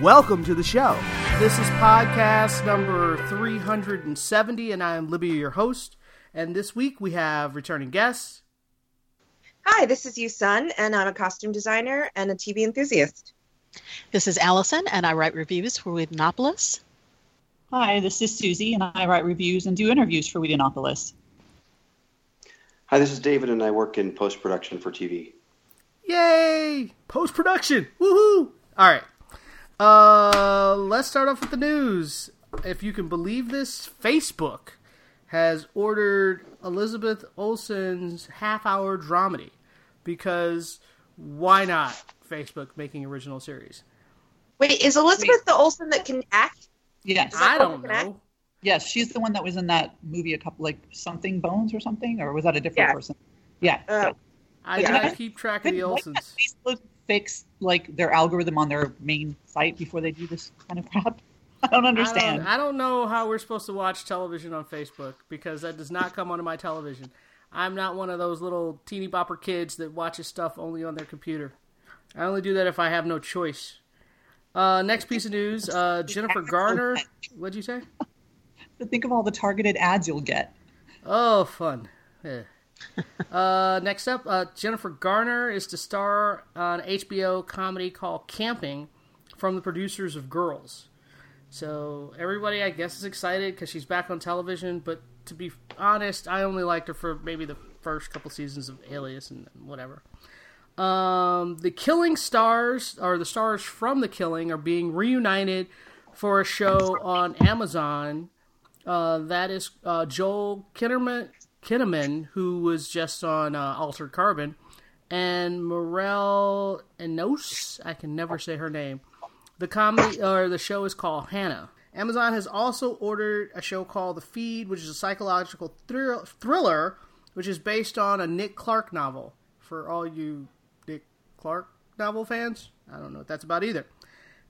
Welcome to the show. This is podcast number 370, and I am Libby, your host. And this week we have returning guests. Hi, this is Yusun, and I'm a costume designer and a TV enthusiast. This is Allison, and I write reviews for Whedonopolis. Hi, this is Susie, and I write reviews and do interviews for Whedonopolis. Hi, this is David, and I work in post production for TV. Yay! Post production! Woohoo! All right. Uh, let's start off with the news. If you can believe this, Facebook has ordered Elizabeth Olsen's half-hour dramedy because why not? Facebook making original series. Wait, is Elizabeth the Olsen that can act? Yes, I don't Can I- know. yes, she's the one that was in that movie a couple like something Bones or something, or was that a different Yeah. person? Yeah. Uh, I Yeah. gotta keep track of the Couldn't- why can't Olsens. Facebook fix like their algorithm on their main site before they do this kind of crap. I don't I understand. don't, I don't know how we're supposed to watch television on Facebook because that does not come onto my television. I'm not one of those little teeny bopper kids that watches stuff only on their computer. I only do that if I have no choice. Uh, next piece of news: uh, Jennifer Garner. What'd you say? Think of all the targeted ads you'll get. Oh, fun. Yeah. uh, next up, uh, Jennifer Garner is to star on HBO comedy called Camping from the producers of Girls. So everybody, I guess, is excited because she's back on television. But to be honest, I only liked her for maybe the first couple seasons of Alias and whatever. Um, the Killing stars, or the stars from The Killing, are being reunited for a show on Amazon uh, that is uh, Joel Kinnaman, Kinnaman, who was just on uh, Altered Carbon, and Morel Enos. I can never say her name. The comedy or the show is called Hannah. Amazon has also ordered a show called The Feed, which is a psychological thr- thriller, which is based on a Nick Clark novel. For all you Nick Clark novel fans, I don't know what that's about either.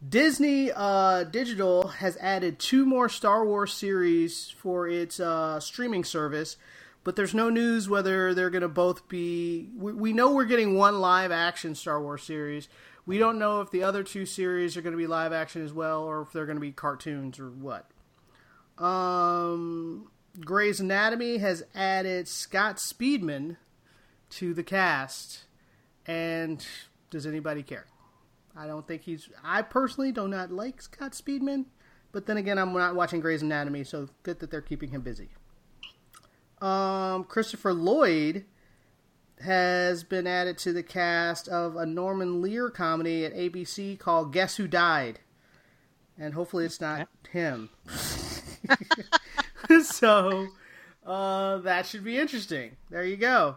Disney uh, Digital has added two more Star Wars series for its uh, streaming service, but there's no news whether they're going to both be. We, we know we're getting one live action Star Wars series. We don't know if the other two series are going to be live action as well, or if they're going to be cartoons or what. Um, Grey's Anatomy has added Scott Speedman to the cast, and does anybody care? I don't think he's. I personally do not like Scott Speedman, but then again, I'm not watching Grey's Anatomy, so good that they're keeping him busy. Um, Christopher Lloyd has been added to the cast of a Norman Lear comedy at ABC called Guess Who Died, and hopefully it's not him. so uh, that should be interesting. There you go.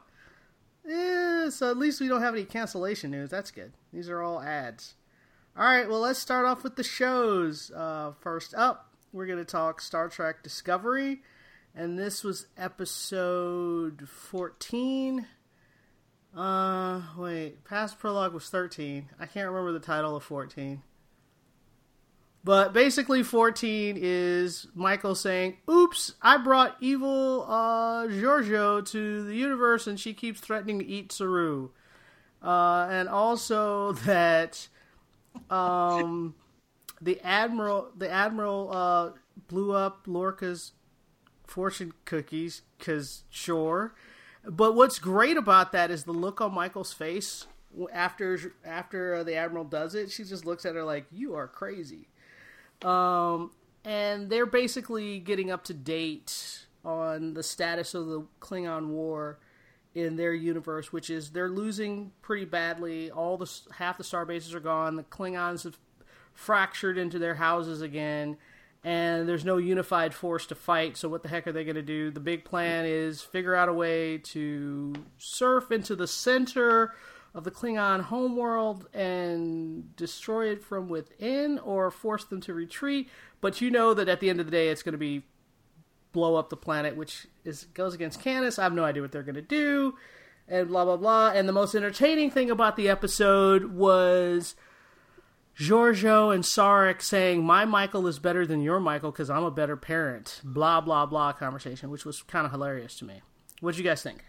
Yeah, so at least we don't have any cancellation news. That's good. These are all ads. All right, well, let's start off with the shows. Uh, first up, we're going to talk Star Trek Discovery, and this was episode 14. Uh, wait, past prologue was 13. I can't remember the title of 14. But basically, 14 is Michael saying, Oops, I brought evil uh, Georgiou to the universe and she keeps threatening to eat Saru. Uh, and also that um, the Admiral the Admiral uh, blew up Lorca's fortune cookies, because sure. But what's great about that is the look on Michael's face after after uh, the Admiral does it. She just looks at her like, You are crazy. Um, and they're basically getting up to date on the status of the Klingon War in their universe, which is they're losing pretty badly. All the half the star bases are gone. The Klingons have fractured into their houses again, and there's no unified force to fight. So what the heck are they going to do? The big plan is figure out a way to surf into the center of the Klingon homeworld and destroy it from within or force them to retreat. but you know that at the end of the day, it's going to be blow up the planet, which is goes against Canis. I have no idea what they're going to do, and blah blah blah. And the most entertaining thing about the episode was Georgiou and Sarek saying, "My Michael is better than your Michael because I'm a better parent." Blah blah blah conversation, which was kind of hilarious to me. What do you guys think?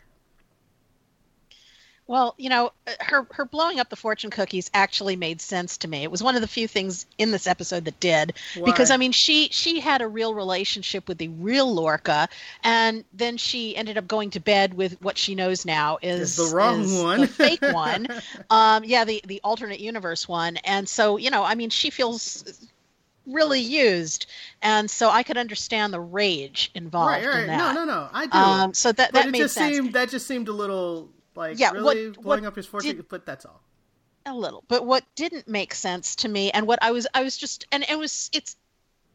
Well, you know, her her blowing up the fortune cookies actually made sense to me. It was one of the few things in this episode that did because I mean, she she had a real relationship with the real Lorca and then she ended up going to bed with what she knows now is Is the wrong is one. the fake one. Um yeah, the the alternate universe one. And so, you know, I mean, she feels really used and so I could understand the rage involved right, right. in that. No, no, no. I do. Um so that but that made just sense. seemed that just seemed a little like Yeah, really what blowing up his fortune. did- but that's all. a little but what didn't make sense to me and what i was i was just and it was it's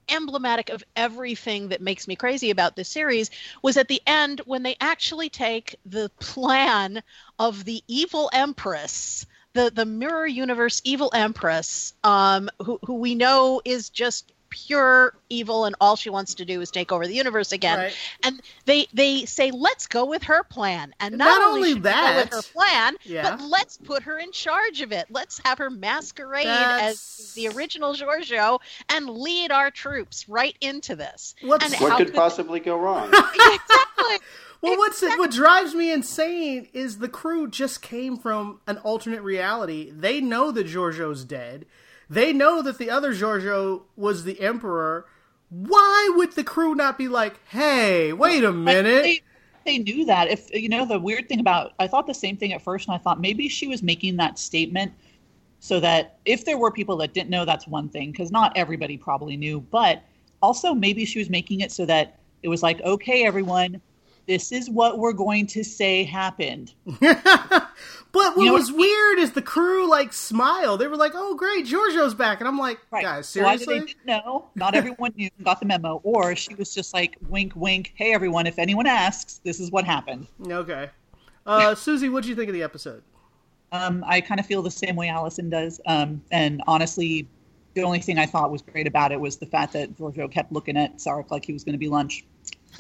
emblematic of everything that makes me crazy about this series was at the end when they actually take the plan of the evil empress the the mirror universe evil empress um who who we know is just pure evil and all she wants to do is take over the universe again Right. and they they say let's go with her plan and not, Not only, only should go that- with her plan Yeah. but let's put her in charge of it let's have her masquerade That's- as the original Georgiou and lead our troops right into this and What how could possibly go wrong? exactly Well, what's it, what drives me insane is the crew just came from an alternate reality. They know that Georgiou's dead. They know that the other Georgiou was the emperor. Why would the crew not be like, "Hey, wait a minute"? They, they knew that. If you know the weird thing about, I thought the same thing at first, and I thought maybe she was making that statement so that if there were people that didn't know, that's one thing because not everybody probably knew. But also maybe she was making it so that it was like, okay, everyone, this is what we're going to say happened. But what You know was what- weird is the crew like smiled. They were like, "Oh, great, Georgiou's back," and I'm like, Right. "Guys, seriously?" didn't not everyone knew, got the memo, or she was just like, wink, wink, hey, everyone, if anyone asks, this is what happened. Okay. Uh, Susie, what do you think of the episode? Um, I kind of feel the same way Allison does. Um, and honestly, the only thing I thought was great about it was the fact that Georgiou kept looking at Sarek like he was going to be lunch.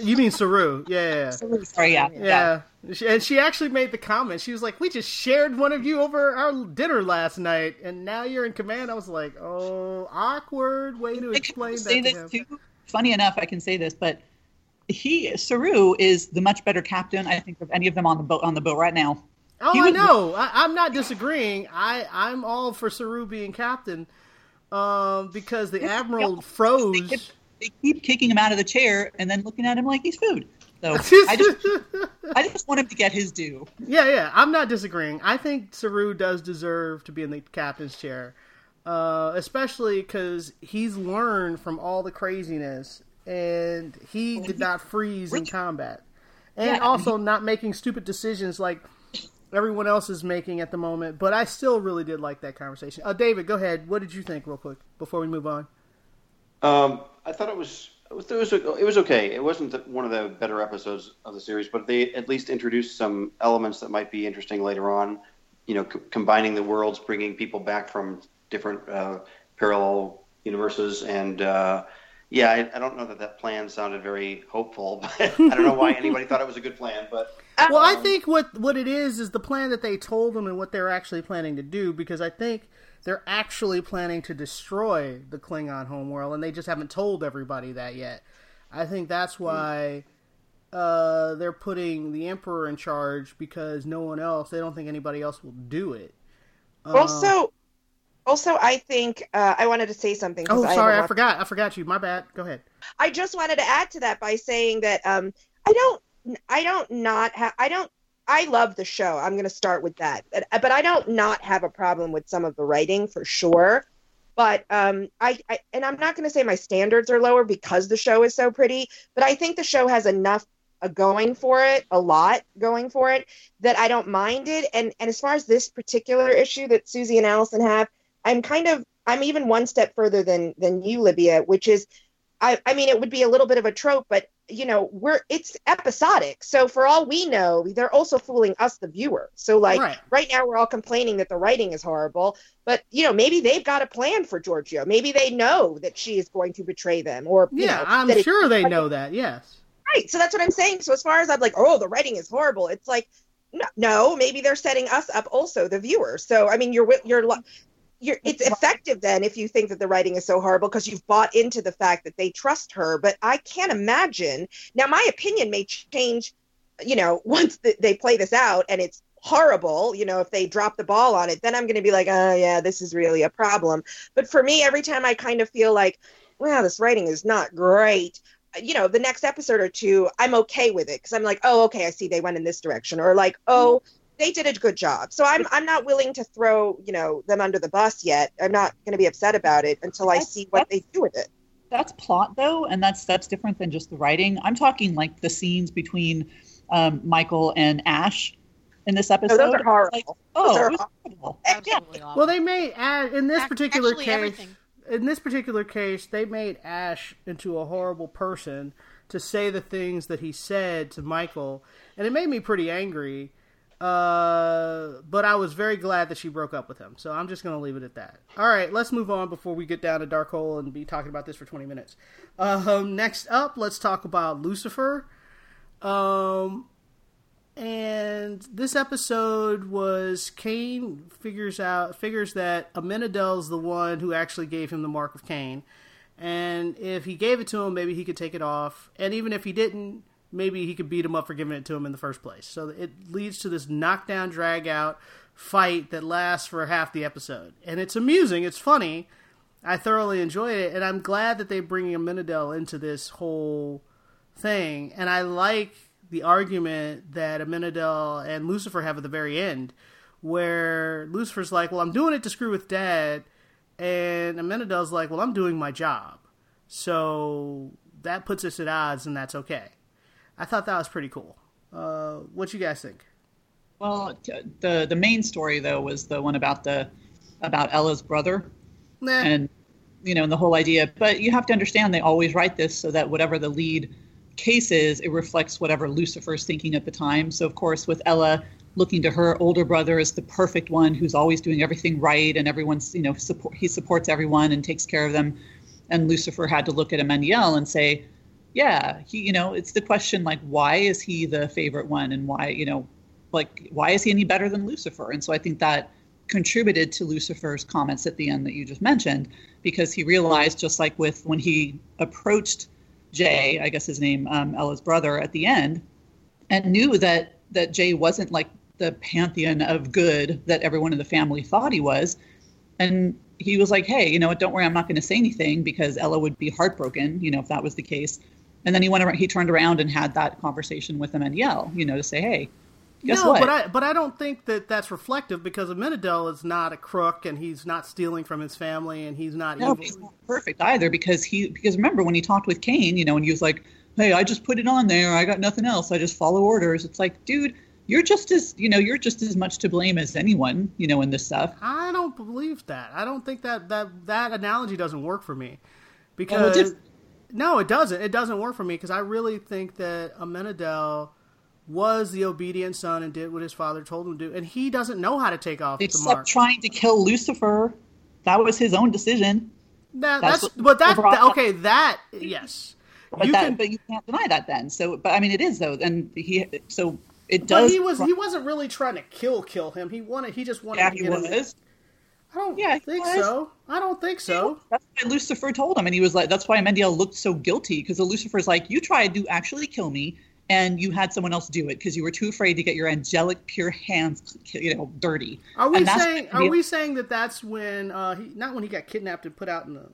You mean Saru? Yeah, yeah, yeah. Sorry, yeah. Yeah. She- And she actually made the comment. She was like, "We just shared one of you over our dinner last night, and now you're in command." I was like, "Oh, awkward way to explain that." say to this him. too. Funny enough, I can say this, but he Saru is the much better captain, I think, of any of them on the boat on the boat right now. Oh, I know. I, I'm not disagreeing. I I'm all for Saru being captain, um, because the admiral froze. Keep, they keep kicking him out of the chair and then looking at him like he's food. So I just I just want him to get his due. Yeah, yeah, I'm not disagreeing. I think Saru does deserve to be in the captain's chair, uh, especially because he's learned from all the craziness, and he did not freeze in combat, and Yeah, and also not making stupid decisions like everyone else is making at the moment. But I still really did like that conversation. Uh, David, go ahead. What did you think, real quick, before we move on? Um, I thought it was it was it was, it was okay. It wasn't the, one of the better episodes of the series, but they at least introduced some elements that might be interesting later on. You know, c- combining the worlds, bringing people back from different uh, parallel universes, and uh, yeah, I, I don't know that that plan sounded very hopeful. But I don't know why anybody thought it was a good plan, but Well, I think what what it is is the plan that they told them and what they're actually planning to do because I think they're actually planning to destroy the Klingon homeworld and they just haven't told everybody that yet. I think that's why uh, they're putting the Emperor in charge because no one else. They don't think anybody else will do it. Uh, Also, also, I think uh, I wanted to say something. oh, sorry, haven't I forgot. I forgot you. My bad. Go ahead. I just wanted to add to that by saying that um, I don't, I don't not have, I don't, I love the show. I'm going to start with that, but, but I don't not have a problem with some of the writing for sure. But um, I, I, and I'm not going to say my standards are lower because the show is so pretty, but I think the show has enough uh, going for it, a lot going for it, that I don't mind it. And and as far as this particular issue that Susie and Allison have, I'm kind of, I'm even one step further than than you, Libya, which is I, I mean, it would be a little bit of a trope, but you know, we're it's episodic. So for all we know, they're also fooling us, the viewer. So like Right. right, now, we're all complaining that the writing is horrible, but you know, maybe they've got a plan for Georgiou. Maybe they know that she is going to betray them, or you Yeah, know, I'm sure they know that. Yes. Right. So that's what I'm saying. So as far as I'm like, oh, the writing is horrible. It's like, no, maybe they're setting us up also, the viewer. So I mean, you're you're you're it's effective then if you think that the writing is so horrible because you've bought into the fact that they trust her. But I can't imagine. Now, my opinion may change. You know, once th- they play this out and it's horrible you know if they drop the ball on it then i'm going to be like oh yeah this is really a problem but for me every time i kind of feel like wow this writing is not great uh, you know the next episode or two i'm okay with it because i'm like oh okay i see they went in this direction or like oh they did a good job so i'm i'm not willing to throw you know them under the bus yet i'm not going to be upset about it until i That's- see what they do with it that's plot though and that's that's different than just the writing i'm talking like the scenes between um, michael and ash in this episode no, those are horrible Like, Those oh are it was horrible. yeah awful. Well, they made Ash in this particular actually, case. everything. In this particular case, they made Ash into a horrible person to say the things that he said to Michael, and it made me pretty angry. Uh, but I was very glad that she broke up with him. So I'm just going to leave it at that. All right, let's move on before we get down a dark hole and be talking about this for 20 minutes. Um, next up, let's talk about Lucifer. Um, and this episode was Cain figures out figures that Amenadiel's the one who actually gave him the mark of Cain, and if he gave it to him, maybe he could take it off, and even if he didn't, maybe he could beat him up for giving it to him in the first place. So it leads to this knockdown, drag out fight that lasts for half the episode, and it's amusing, it's funny. I thoroughly enjoyed it, and I'm glad that they're bringing Amenadiel into this whole thing, and I like the argument that Amenadiel and Lucifer have at the very end, where Lucifer's like, "Well, I'm doing it to screw with Dad," and Amenadiel's like, "Well, I'm doing my job," so that puts us at odds, and that's okay. I thought that was pretty cool. Uh, what you guys think? well the the main story though was the one about the about ella's brother Nah, and you know and the whole idea but you have to understand they always write this so that whatever the lead case is it reflects whatever lucifer's thinking at the time so of course with ella looking to her older brother as the perfect one who's always doing everything right and everyone's you know support he supports everyone and takes care of them and lucifer had to look at emmanuel and say yeah he you know it's the question like why is he the favorite one and why you know like why is he any better than lucifer? And so i think that contributed to lucifer's comments at the end that you just mentioned because he realized just like with when he approached jay i guess his name um, ella's brother at the end and knew that that jay wasn't like the pantheon of good that everyone in the family thought he was and he was like hey you know don't worry i'm not going to say anything because ella would be heartbroken you know if that was the case and then he went around, he turned around and had that conversation with Emmanuel, you know, to say, hey, guess no, what? but I but I don't think that that's reflective because Amenadiel is not a crook and he's not stealing from his family and he's not no, evil. he's not perfect either because he because remember when he talked with Cain, you know, and he was like, "Hey, I just put it on there. I got nothing else. I just follow orders." It's like, dude, you're just as you know, you're just as much to blame as anyone, you know, in this stuff. I don't believe that. I don't think that that that analogy doesn't work for me because did- no, it doesn't. It doesn't work for me because I really think that Amenadiel was the obedient son and did what his father told him to do, and he doesn't know how to take off the Except trying to kill Lucifer, that was his own decision. That, that's that's, what- but that, okay. That yes, But you that, can. but you can't deny that then. So, but I mean, it is though, and he so it But does. he was he wasn't really trying to kill kill him. He wanted he just wanted yeah, to he get him. was. I don't Yeah, think was. so. I don't think so. That's why Lucifer told him, and he was like, "That's why Mendiel looked so guilty because Lucifer's like, you tried to actually kill me, and you had someone else do it because you were too afraid to get your angelic pure hands, you know, dirty." Are we saying are we saying that that's when uh he not when he got kidnapped and put out in the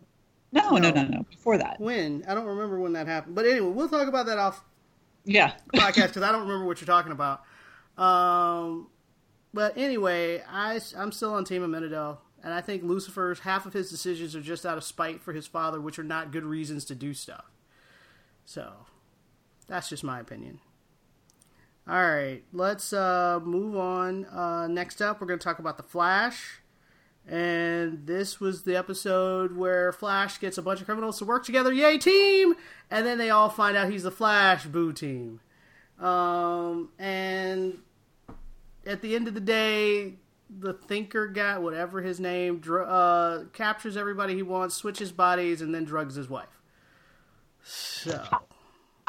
No, no, No. no, no. Before that, when? I don't remember when that happened. But anyway, we'll talk about that off yeah. podcast because I don't remember what you're talking about. Um, but anyway, I I'm still on Team Amenadiel, and I think Lucifer's half of his decisions are just out of spite for his father, which are not good reasons to do stuff. So that's just my opinion. All right, let's uh, move on. Uh, next up, we're going to talk about the Flash, And this was the episode where Flash gets a bunch of criminals to work together. Yay, team! And then they all find out he's the Flash. Boo team. Um, and at the end of the day, the thinker guy, whatever his name, dr- uh, captures everybody he wants, switches bodies, and then drugs his wife. So.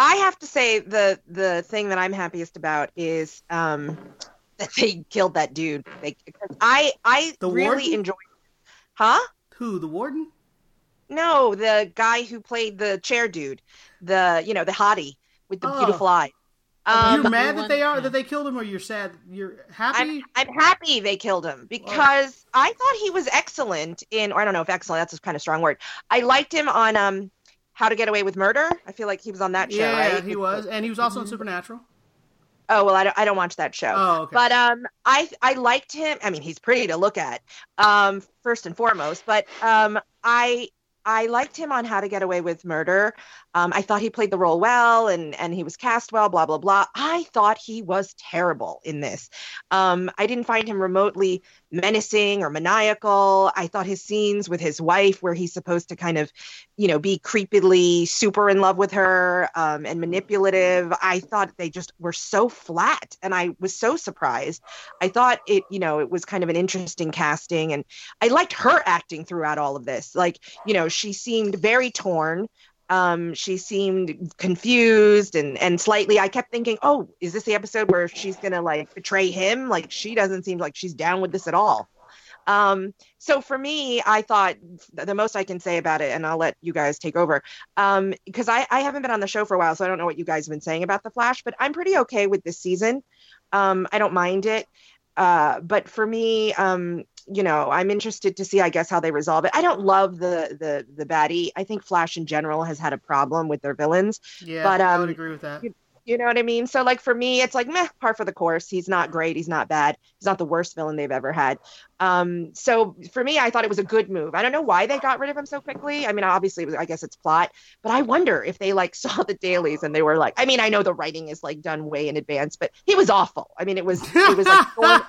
I have to say the the thing that I'm happiest about is um, that they killed that dude. They, I I The really warden? enjoyed. Huh? Who, the warden? No, the guy who played the chair dude, the you know the hottie with the Oh. beautiful eye. you're Um, mad that they are that they killed him, or you're sad? You're happy? I'm, I'm happy they killed him because I thought he was excellent in, or I don't know if excellent, that's a kind of strong word. I liked him on um, How to Get Away with Murder. I feel like he was on that show, yeah, right? he was, and he was also in Supernatural. Oh well, I don't, I don't watch that show. Oh, okay. But um, I I liked him. I mean, he's pretty to look at, um, first and foremost. But um, I I liked him on How to Get Away with Murder. Um, I thought he played the role well, and and he was cast well. Blah blah blah. I thought he was terrible in this. Um, I didn't find him remotely menacing or maniacal. I thought his scenes with his wife, where he's supposed to kind of, you know, be creepily super in love with her um, and manipulative. I thought they just were so flat, and I was so surprised. I thought it, you know, it was kind of an interesting casting, and I liked her acting throughout all of this. Like, you know, she seemed very torn. Um, she seemed confused and and slightly. I kept thinking, oh, is this the episode where she's gonna like betray him? Like, she doesn't seem like she's down with this at all. Um, so for me, I thought the most I can say about it, and I'll let you guys take over, um, because I, I haven't been on the show for a while, so I don't know what you guys have been saying about the Flash, but I'm pretty okay with this season. Um, I don't mind it, uh, but for me, um, you know, I'm interested to see, I guess, how they resolve it. I don't love the the the baddie. I think Flash in general has had a problem with their villains. Yeah, But, I would um, agree with that. You know what I mean? So like for me, it's like meh, par for the course. He's not great. He's not bad. He's not the worst villain they've ever had. Um, so for me, I thought it was a good move. I don't know why they got rid of him so quickly. I mean, obviously, it was, I guess it's plot, but I wonder if they like saw the dailies and they were like, I mean, I know the writing is like done way in advance, but he was awful. I mean, it was it was like thorn,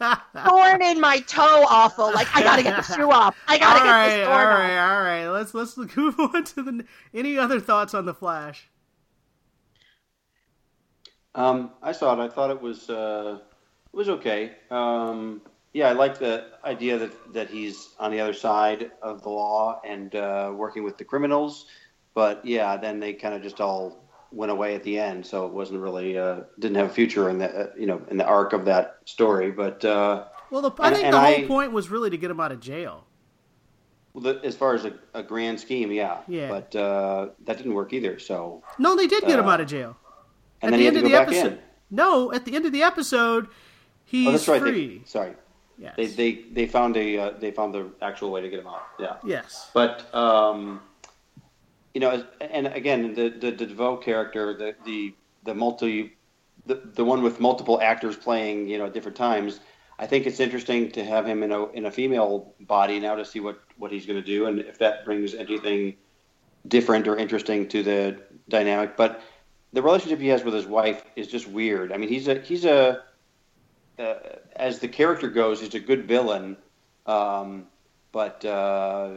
thorn in my toe, awful. Like I gotta get the shoe off. I gotta all get right, this all thorn off. right, all right. Let's let's move on to the. Any other thoughts on the Flash? Um, I saw it. I thought it was uh, it was okay. Um, yeah, I like the idea that that he's on the other side of the law and uh, working with the criminals. But yeah, then they kind of just all went away at the end, so it wasn't really uh, didn't have a future in the uh, you know in the arc of that story. But uh, Well, the, I And- think the whole I- point was really to get him out of jail. the, as far as a, a grand scheme, yeah. Yeah. But uh, that didn't work either. So No, they did get him out of jail. And at then the he end had of to go the back episode. in. No, at the end of the episode, he's Oh, that's right. free. They, sorry, yes. they they they found a uh, they found the actual way to get him out. Yeah. yes. But um, you know, and again, the the, the DeVoe character, the the the multi, the, the one with multiple actors playing, you know, at different times. I think it's interesting to have him in a in a female body now to see what what he's going to do and if that brings anything different or interesting to the dynamic. But the relationship he has with his wife is just weird. I mean, he's a he's a uh, as the character goes, he's a good villain, um, but uh,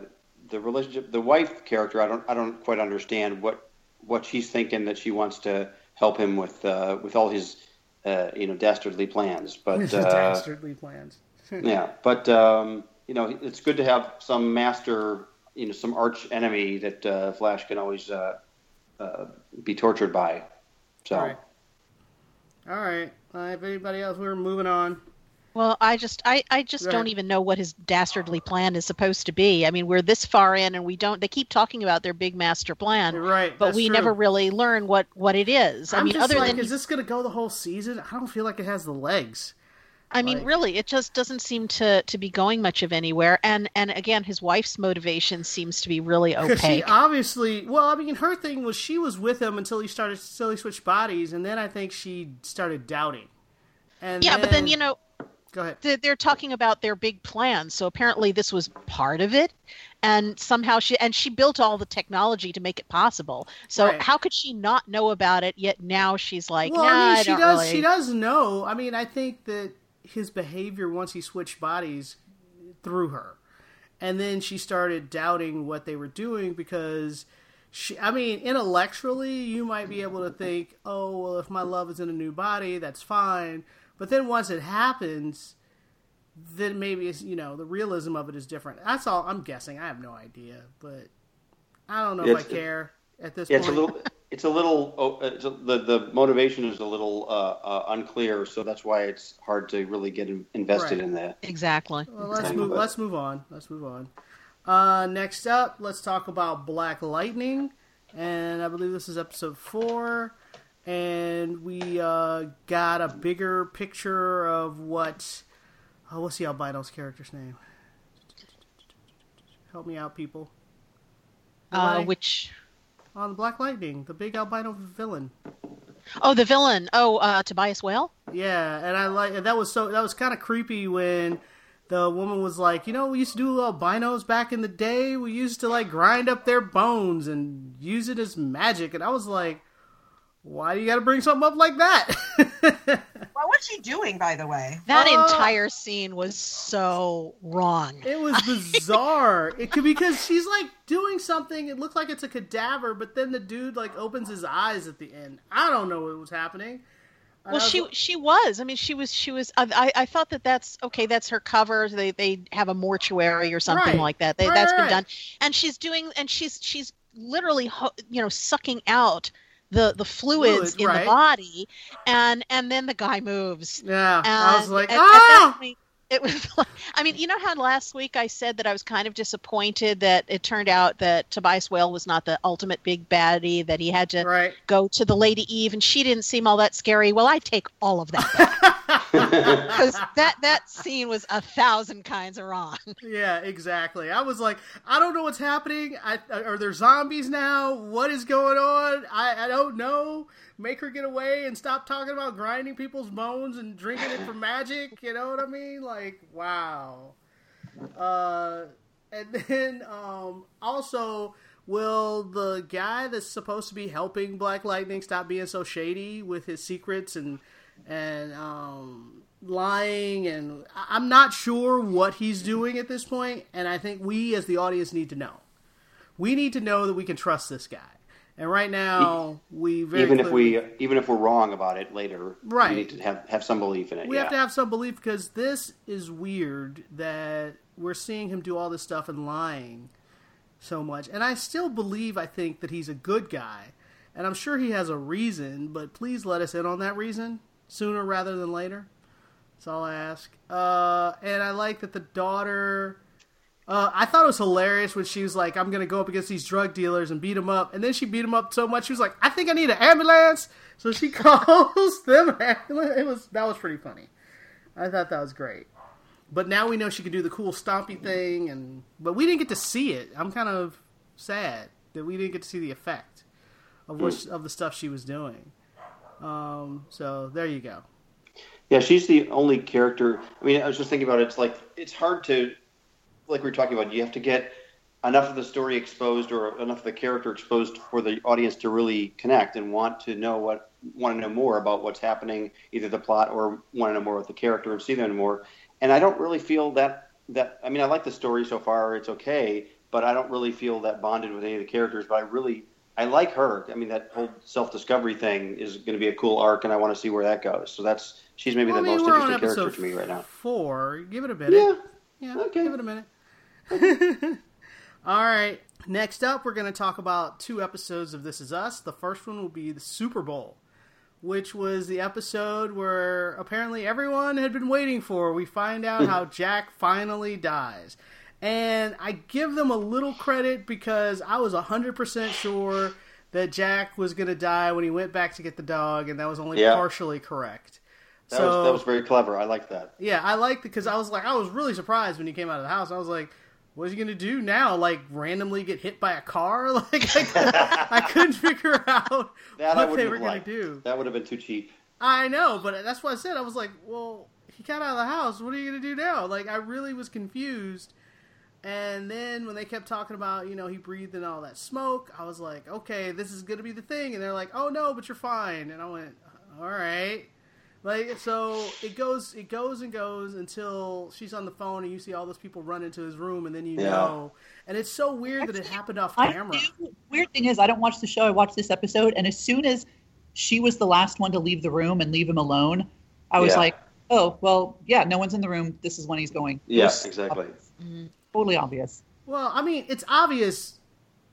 the relationship, the wife character, I don't I don't quite understand what what she's thinking that she wants to help him with uh, with all his uh, you know dastardly plans. But uh, Dastardly plans. yeah, but um, you know, it's good to have some master, you know, some arch enemy that uh, Flash can always uh, be tortured by. So. All right. All right. Uh, if anybody else, we're moving on. Well, I just I, I just Right. don't even know what his dastardly plan is supposed to be. I mean, we're this far in and we don't they keep talking about their big master plan, Right. but we true. never really learn what what it is. I I'm mean, just other like, than is this going to go the whole season? I don't feel like it has the legs. I mean, like- really, it just doesn't seem to to be going much of anywhere. And and again, his wife's motivation seems to be really Because she obviously, well, I mean, her thing was she was with him until he started, until he switched bodies, and then I think she started doubting. And yeah, but then you know go ahead. they're, they're talking about their big plans. So apparently, this was part of it, and somehow she and she built all the technology to make it possible. So Right. how could she not know about it? Yet now she's like, well, nah, I mean, I she don't does. really. She does know. I mean, I think that his behavior once he switched bodies through her. And then she started doubting what they were doing because she, I mean, intellectually, you might be able to think, oh, well, if my love is in a new body, that's fine. But then once it happens, then maybe it's, you know, the realism of it is different. That's all I'm guessing. I have no idea, but I don't know Yeah, if I care at this Yeah, point. a little. It's a little. Oh, it's a, the the motivation is a little uh, uh, unclear, so that's why it's hard to really get invested Right. in that. Exactly. Well, let's move. what. Let's move on. Let's move on. Uh, next up, let's talk about Black Lightning, and I believe this is episode four. And we uh, got a bigger picture of what. Oh, what's the albino's character's name? Help me out, people. Uh, which on Black Lightning, the big albino villain. oh the villain oh uh, Tobias Whale. Yeah, and I like that was so that was kind of creepy when the woman was like, you know, we used to do albinos back in the day. We used to like grind up their bones and use it as magic, and I was like, why do you got to bring something up like that? What was she doing, by the way? That Uh, entire scene was so wrong. it was bizarre. it could because she's like doing something. It looked like it's a cadaver, but then the dude like opens his eyes at the end. I don't know what was happening. Well, was she she was. I mean, she was she was. I I I thought that that's okay. That's her cover. They they have a mortuary or something Right. like that. They, Right, that's right, been right. done. And she's doing and she's she's literally you know sucking out the the fluids Fluid, in right. the body, and and then the guy moves. yeah, And I was like, at- at that ah. point, it was like, I mean, you know how last week I said that I was kind of disappointed that it turned out that Tobias Whale was not the ultimate big baddie, that he had to right. go to the Lady Eve and she didn't seem all that scary. Well, I take all of that because that that scene was a thousand kinds of wrong. Yeah, exactly. I was like, I don't know what's happening. I, are there zombies now? What is going on? I, I don't know. Make her get away and stop talking about grinding people's bones and drinking it for magic. You know what I mean? Like, wow. Uh, and then um, also, will the guy that's supposed to be helping Black Lightning stop being so shady with his secrets and and um, lying? And I'm not sure what he's doing at this point, and I think we as the audience need to know. We need to know that we can trust this guy. And right now, we very even if we even if we're wrong about it later, Right. we need to have have some belief in it. we yeah. have to have some belief because this is weird that we're seeing him do all this stuff and lying so much. And I still believe, I think, that he's a good guy. And I'm sure he has a reason, but please let us in on that reason sooner rather than later. That's all I ask. Uh, and I like that the daughter. Uh, I thought it was hilarious when she was like, "I'm gonna go up against these drug dealers and beat them up," and then she beat them up so much she was like, "I think I need an ambulance." So she calls them ambulance. It was that was pretty funny. I thought that was great. But now we know she can do the cool stompy thing, and but we didn't get to see it. I'm kind of sad that we didn't get to see the effect of what of the stuff she was doing. Um, so there you go. Yeah, she's the only character. I mean, I was just thinking about it. It's like it's hard to, like we were talking about. You have to get enough of the story exposed or enough of the character exposed for the audience to really connect and want to know what want to know more about what's happening, either the plot or want to know more about the character and see them more. And I don't really feel that that. I mean, I like the story so far. It's okay, but I don't really feel that bonded with any of the characters. But I really. I like her. I mean, that whole self-discovery thing is going to be a cool arc, and I want to see where that goes. So that's she's maybe Well, the I mean, most interesting character to me right now. Four. Give it a minute. Yeah. Yeah, Okay. give it a minute. All right. Next up, we're going to talk about two episodes of This Is Us. The first one will be the Super Bowl, which was the episode where apparently everyone had been waiting for. We find out how Jack finally dies. And I give them a little credit because I was 100% sure that Jack was going to die when he went back to get the dog, and that was only Yeah. partially correct. That so, was that was very clever. I like that. yeah, I liked it because I was like, I was really surprised when he came out of the house. I was like, what's he gonna do now? Like randomly get hit by a car? Like I, couldn't- I couldn't figure out That I what they were gonna do. That would have been too cheap. I know, but that's what I said. I was like, well, he got out of the house. What are you gonna do now? Like I really was confused. And then when they kept talking about, you know, he breathed in all that smoke, I was like, okay, this is gonna be the thing. And they're like, oh no, but you're fine. And I went, all right. Like so, it goes, it goes and goes until she's on the phone, and you see all those people run into his room, and then you Yeah. know, and it's so weird that it happened off I camera. knew, weird thing is, I don't watch the show. I watched this episode, and as soon as she was the last one to leave the room and leave him alone, I was Yeah. like, "Oh, well, yeah, no one's in the room. This is when he's going." Yes, Yeah, was exactly. Mm-hmm. Totally obvious. Well, I mean, it's obvious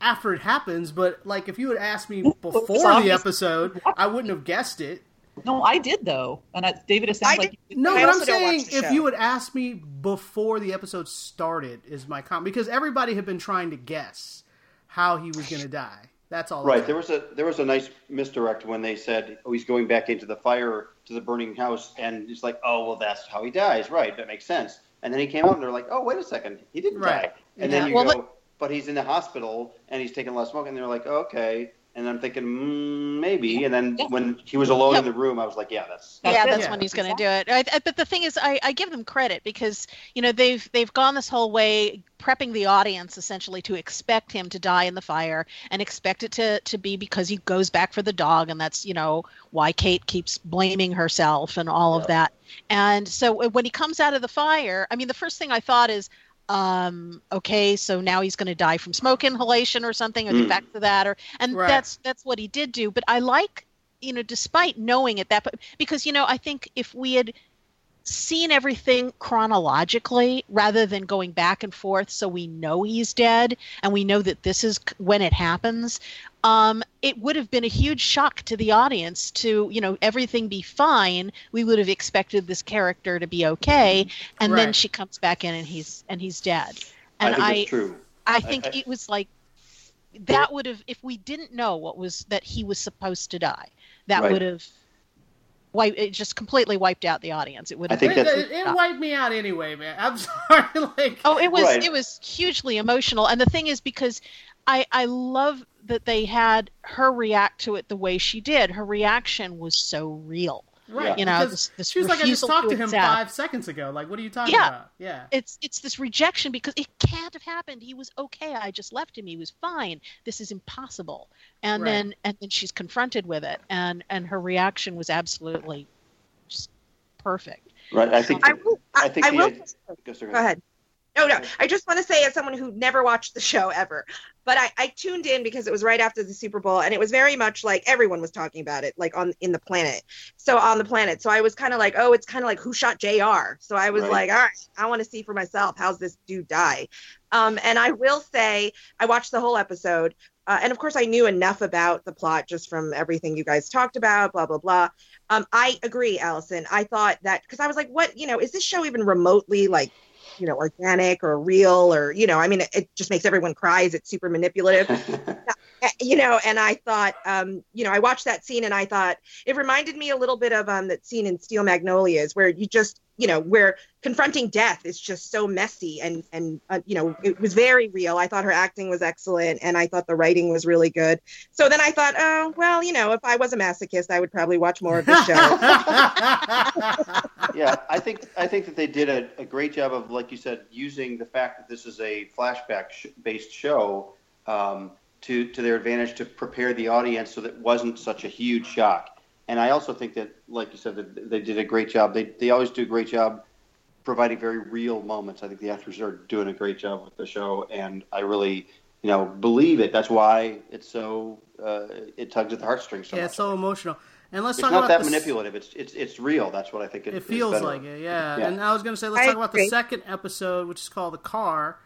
after it happens, but like if you had asked me before the episode, I wouldn't have guessed it. No, I did though, and I, David, it sounds I like No, I but I'm saying if show. you had asked me before the episode started, is my comment because everybody had been trying to guess how he was going to die. That's all. Right. There was a there was a nice misdirect when they said, "Oh, he's going back into the fire to the burning house," and it's like, "Oh, well, that's how he dies." Right. That makes sense. And then he came out, and they're like, "Oh, wait a second, he didn't Right. die." And Yeah. then you Well, go, "But he's in the hospital, and he's taking less smoke," and they're like, oh, "Okay." And I'm thinking, mm, maybe. And then Yeah. when he was alone Yeah. in the room, I was like, "Yeah, that's." That's yeah, it. that's Yeah. when he's going to do it. I, I, but the thing is, I, I give them credit because you know they've they've gone this whole way prepping the audience essentially to expect him to die in the fire and expect it to to be because he goes back for the dog, and that's you know why Kate keeps blaming herself and all of that. And so when he comes out of the fire, I mean, the first thing I thought is. Um. Okay. So now he's going to die from smoke inhalation or something, or the Mm. effects of that, or and Right. that's that's what he did do. But I like you know, despite knowing it that, but because you know, I think if we had seen everything chronologically rather than going back and forth, so we know he's dead and we know that this is when it happens, um, it would have been a huge shock to the audience to you know everything be fine. We would have expected this character to be okay, and then she comes back in and he's and he's dead. I And think I, that's true. I think I- it was like that would have if we didn't know what was that he was supposed to die, that Right. would have wiped it just completely wiped out the audience. It would I have think It, that's- it, it wiped me out anyway, man. I'm sorry. Like, Oh, it was Right. it was hugely emotional, and the thing is because I I love that they had her react to it the way she did. Her reaction was so real. Right? You know, because this- this she was like, I just talked to to him accept. five seconds ago. Like, what are you talking Yeah. about? Yeah. It's it's this rejection because it can't have happened. He was okay. I just left him. He was fine. This is impossible. And Right. then and then she's confronted with it, and and her reaction was absolutely just perfect. Right. I think. I will. I, I think I the- will. Go Go ahead. No, no. I just want to say, as someone who never watched the show ever, but I, I tuned in because it was right after the Super Bowl, and it was very much like everyone was talking about it, like on in the planet. So on the planet. So I was kind of like, oh, it's kind of like who shot Jr. So I was Right. like, all right, I want to see for myself how's this dude die. Um, and I will say, I watched the whole episode, uh, and of course, I knew enough about the plot just from everything you guys talked about, blah blah blah. Um, I agree, Allison. I thought that because I was like, what, you know, is this show even remotely like you know organic or real or you know i mean it, it just makes everyone cry is it super manipulative? Uh, you know and i thought um you know i watched that scene and i thought it reminded me a little bit of um that scene in steel magnolias where you just you know where confronting death is just so messy and and uh, you know it was very real. I thought her acting was excellent and i thought the writing was really good. So then i thought oh well you know if i was a masochist i would probably watch more of the show. Yeah, I think I think that they did a, a great job of, like you said, using the fact that this is a flashback sh- based show um, to to their advantage to prepare the audience so that it wasn't such a huge shock. And I also think that, like you said, that they did a great job. They they always do a great job providing very real moments. I think the actors are doing a great job with the show, and I really, you know, believe it. That's why it's so uh, it tugs at the heartstrings so yeah, much. it's so emotional. And let's it's talk not about that the s- manipulative. It's it's it's real. That's what I think. It, It is feels like it, yeah. Yeah. And I was going to say, let's I talk about the second episode, which is called The Car,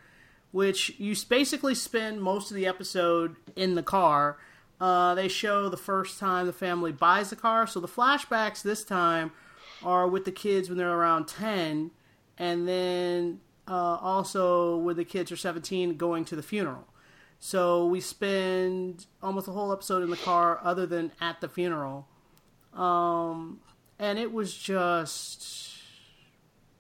which you basically spend most of the episode in the car. Uh, they show the first time the family buys the car. So the flashbacks this time are with the kids when they're around 10, and then uh, also when the kids are 17 going to the funeral. So we spend almost the whole episode in the car, other than at the funeral. Um, and it was just,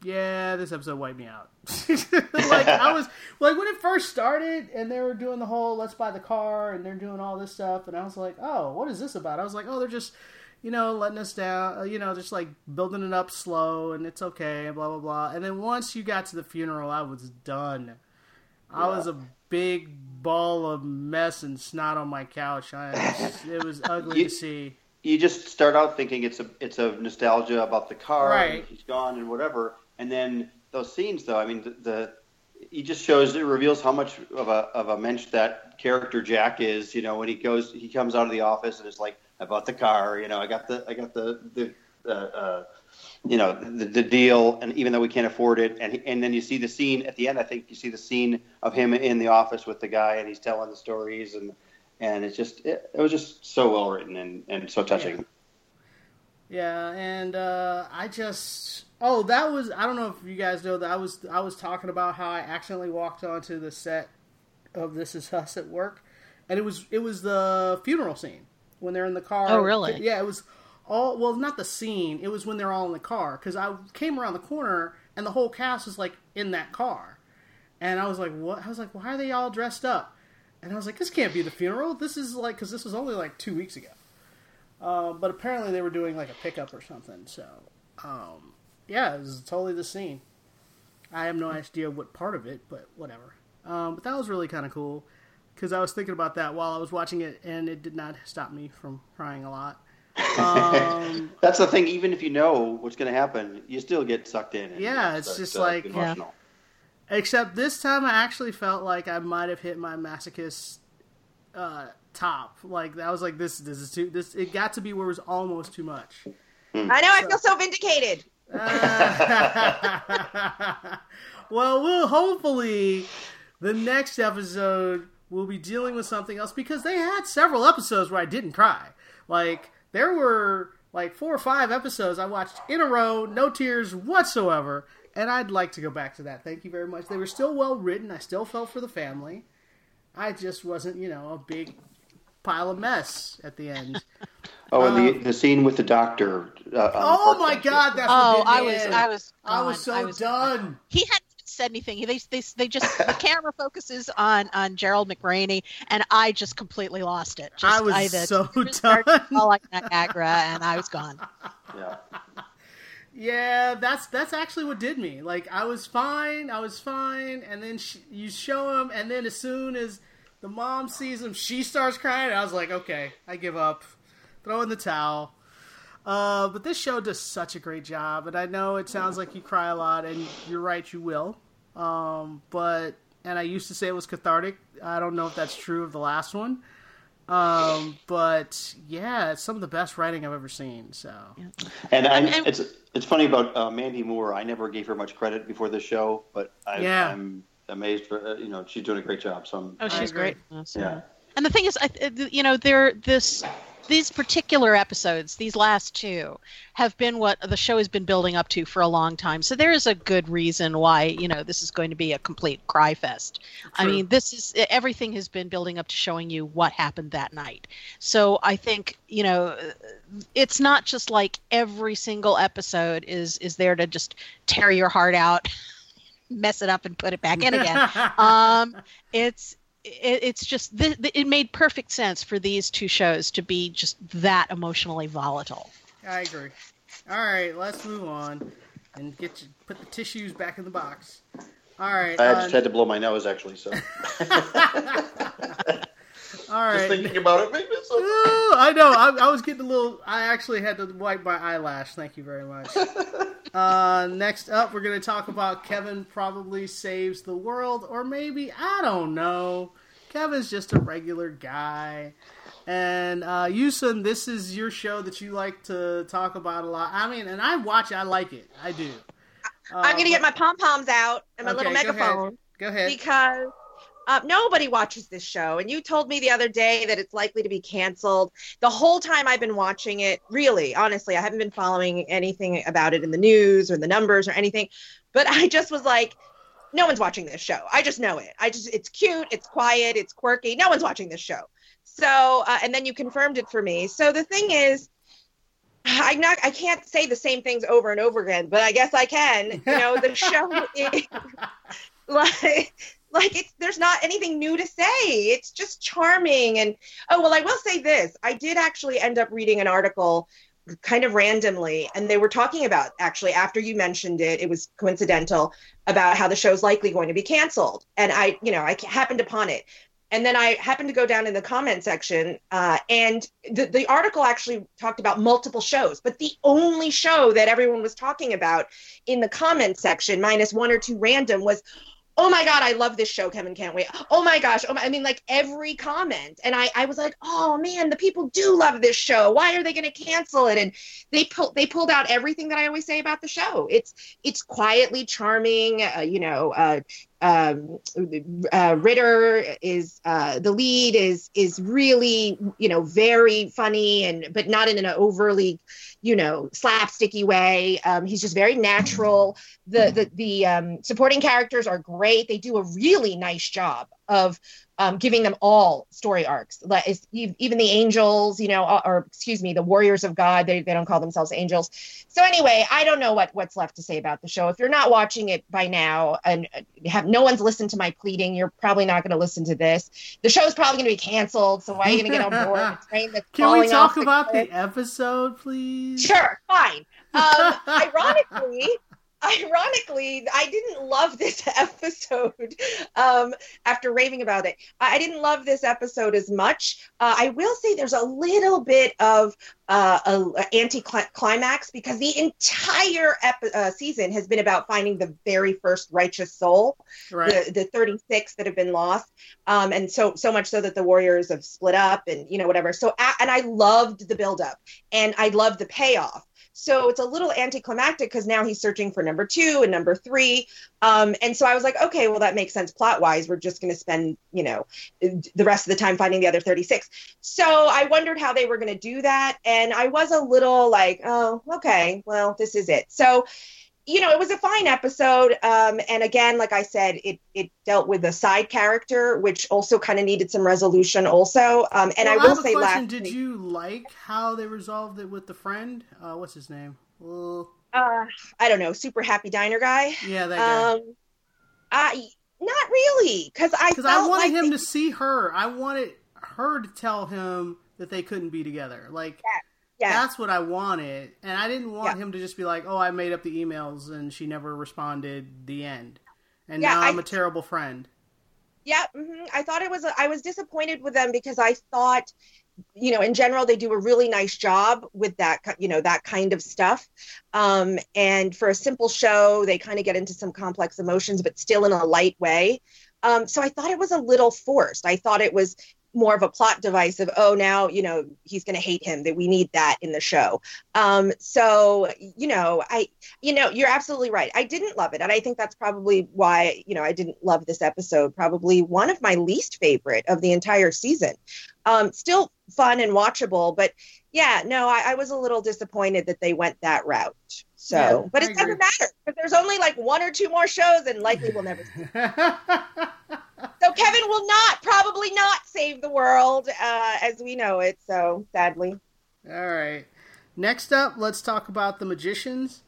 yeah, this episode wiped me out. like I was like when it first started, and they were doing the whole "let's buy the car" and they're doing all this stuff, and I was like, oh, what is this about? I was like, oh, they're just. You know, letting us down. uh, You know, just like building it up slow, and it's okay, and blah blah blah. And then once you got to the funeral, I was done. I was a big ball of mess and snot on my couch. I it was ugly You- to see. you just start out thinking it's a it's a nostalgia about the car, Right. and he's gone and whatever, and then those scenes though, I mean the, the he just shows it reveals how much of a of a mensch that character Jack is. You know, when he goes, he comes out of the office and it's like, "I bought the car. You know, I got the I got the the uh, uh, you know the, the deal, and even though we can't afford it, and and then you see the scene at the end. I think you see the scene of him in the office with the guy, and he's telling the stories, and and it's just it, it was just so well written and and so touching. Yeah, and uh, I just oh that was I don't know if you guys know that I was I was talking about how I accidentally walked onto the set of This Is Us at work, and it was it was the funeral scene when they're in the car. Oh, really? Yeah, it was all well not the scene. It was when they're all in the car because I came around the corner and the whole cast was like in that car, and I was like what? I was like why are they all dressed up? And I was like this can't be the funeral. This is like because this was only like two weeks ago. Uh, but apparently they were doing like a pickup or something. So, um, yeah, it was totally the scene. I have no idea what part of it, but whatever. Um, but that was really kind of cool because I was thinking about that while I was watching it, and it did not stop me from crying a lot. Um, That's the thing. Even if you know what's going to happen, you still get sucked in. Yeah, you it's start just to like- get Yeah. except this time, I actually felt like I might have hit my masochist uh, top. Like I was like, this, this is too. This it got to be where it was almost too much. I know. I feel so vindicated. well, we'll hopefully the next episode we'll be dealing with something else because they had several episodes where I didn't cry. Like there were like four or five episodes I watched in a row, no tears whatsoever, and I'd like to go back to that. Thank you very much. They were still well written. I still felt for the family. I just wasn't, you know, a big pile of mess at the end. Oh, and the the scene with the doctor. Uh, on the oh my bench. god, that's Oh, what I did me was, in. I was, I was gone. so done. He hadn't said anything. They, they, they just the camera focuses on on Gerald McRaney, and I just completely lost it. Just, I was the so tears started done. to fall like Niagara, and I was gone. Yeah. Yeah, that's that's actually what did me. Like I was fine, I was fine, and then sh- you show him, and then as soon as the mom sees him, she starts crying. I was like, okay, I give up, throw in the towel. Uh, but this show does such a great job, and I know it sounds like you cry a lot, and you're right, you will. Um, but and I used to say it was cathartic. I don't know if that's true of the last one. Um, but yeah, it's some of the best writing I've ever seen. So And, I, And- and- it's it's funny about uh, Mandy Moore. I never gave her much credit before this show, but I, Yeah. I'm amazed for uh, you know she's doing a great job. So I'm, Oh, she's great. Yes, yeah. And the thing is, I, you know, there this these particular episodes, these last two, have been what the show has been building up to for a long time. So there is a good reason why you know this is going to be a complete cry fest. I mean, this is everything has been building up to showing you what happened that night. So I think you know, it's not just like every single episode is is there to just tear your heart out, mess it up, and put it back in again um, it's it, it's just th- th- it made perfect sense for these two shows to be just that emotionally volatile. I agree. All right, let's move on and get you, put the tissues back in the box. All right. I uh, just had to blow my nose actually. So all right. Just thinking about it, maybe it's so Ooh, I know. I, I was getting a little. I actually had to wipe my eyelash. Thank you very much. uh, next up, we're going to talk about Kevin probably saves the world, or maybe I don't know. Kevin's just a regular guy. And uh, Yusun, this is your show that you like to talk about a lot. I mean, and I watch it. I like it. I do. Uh, I'm gonna get my pom poms out and my Okay, little go ahead. megaphone Go ahead. because uh, nobody watches this show. And you told me the other day that it's likely to be canceled. The whole time I've been watching it, really, honestly, I haven't been following anything about it in the news or the numbers or anything. But I just was like, no one's watching this show. I just know it. I just, it's cute, it's quiet, it's quirky. No one's watching this show. So, uh, and then you confirmed it for me. So the thing is, I'm not. I can't say the same things over and over again, but I guess I can. You know, the show is like, like it's there's not anything new to say. It's just charming. And oh well, I will say this: I did actually end up reading an article, kind of randomly, and they were talking about actually after you mentioned it, it was coincidental about how the show's likely going to be canceled. And I, you know, I happened upon it. and then I happened to go down in the comment section, uh, and the, the article actually talked about multiple shows, but the only show that everyone was talking about in the comment section, minus one or two random, was oh my god i love this show kevin can't wait. Oh my gosh oh my, i mean like every comment. And i i was like oh man the people do love this show. Why are they going to cancel it? And they pulled they pulled out everything that i always say about the show. It's it's quietly charming uh, you know uh, um, uh, Ritter is uh, the lead is is really you know very funny and but not in an overly you know slapsticky way. Um, he's just very natural. The the the um, supporting characters are great. They do a really nice job of um, giving them all story arcs. Like even the angels, you know, or, or excuse me, the warriors of God. They, they don't call themselves angels. So anyway, I don't know what what's left to say about the show. If you're not watching it by now and have no one's listened to my pleading, you're probably not going to listen to this. The show's probably going to be canceled. So why are you going to get on board? train that's Can we talk the about cliff? the episode, please? Sure, fine. Um, ironically, ironically, I didn't love this episode um, after raving about it. I didn't love this episode as much. Uh, I will say there's a little bit of uh, a, anti climax because the entire epi- uh, season has been about finding the very first righteous soul, Right. the, the 36 that have been lost. Um, and so, so much so that the Warriors have split up and, you know, whatever. So, and I loved the buildup and I loved the payoff. So it's a little anticlimactic because now he's searching for number two and number three. Um, and so I was like, okay, well, that makes sense plot wise. We're just going to spend, you know, the rest of the time finding the other 36. So I wondered how they were going to do that. And I was a little like, oh, okay, well, this is it. So, you know, it was a fine episode. Um, and again, like I said, it, it dealt with a side character, which also kind of needed some resolution also. Um, and Well, I will a say question. last Did week- you like how they resolved it with the friend? Uh, what's his name? Uh, I don't know, super happy diner guy. yeah, that guy. Um, I not really, because I Because I wanted like him they- to see her. I wanted her to tell him that they couldn't be together. Like yeah, that's what I wanted, and I didn't want Yeah. him to just be like, "Oh, I made up the emails and she never responded." The end. And Yeah, now I- I'm a terrible friend. yeah. hmm I thought it was. I was disappointed with them because I thought, you know, in general they do a really nice job with that. You know, that kind of stuff. Um, and for a simple show, they kind of get into some complex emotions, but still in a light way. Um, so I thought it was a little forced. I thought it was more of a plot device of oh now you know he's going to hate him that we need that in the show. Um so you know i you know you're absolutely right. I didn't love it and i think that's probably why you know i didn't love this episode. Probably one of my least favorite of the entire season. Um still fun and watchable but yeah no i, I was a little disappointed that they went that route so Yeah, but I it doesn't matter because there's only like one or two more shows and likely we'll never so kevin will not probably not save the world uh, as we know it so sadly All right. Next up, let's talk about the magicians.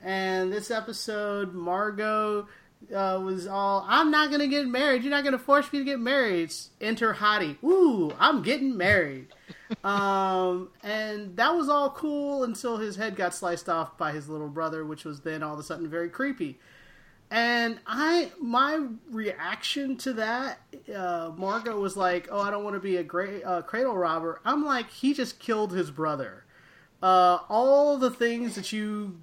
And this episode, Margo uh, was all, "I'm not gonna get married. You're not gonna force me to get married." Enter Hottie. Ooh, I'm getting married. um, and that was all cool until his head got sliced off by his little brother, which was then all of a sudden very creepy. And I, my reaction to that, uh, Margo was like, "Oh, I don't want to be a great uh, cradle robber." I'm like, he just killed his brother. Uh, all the things that you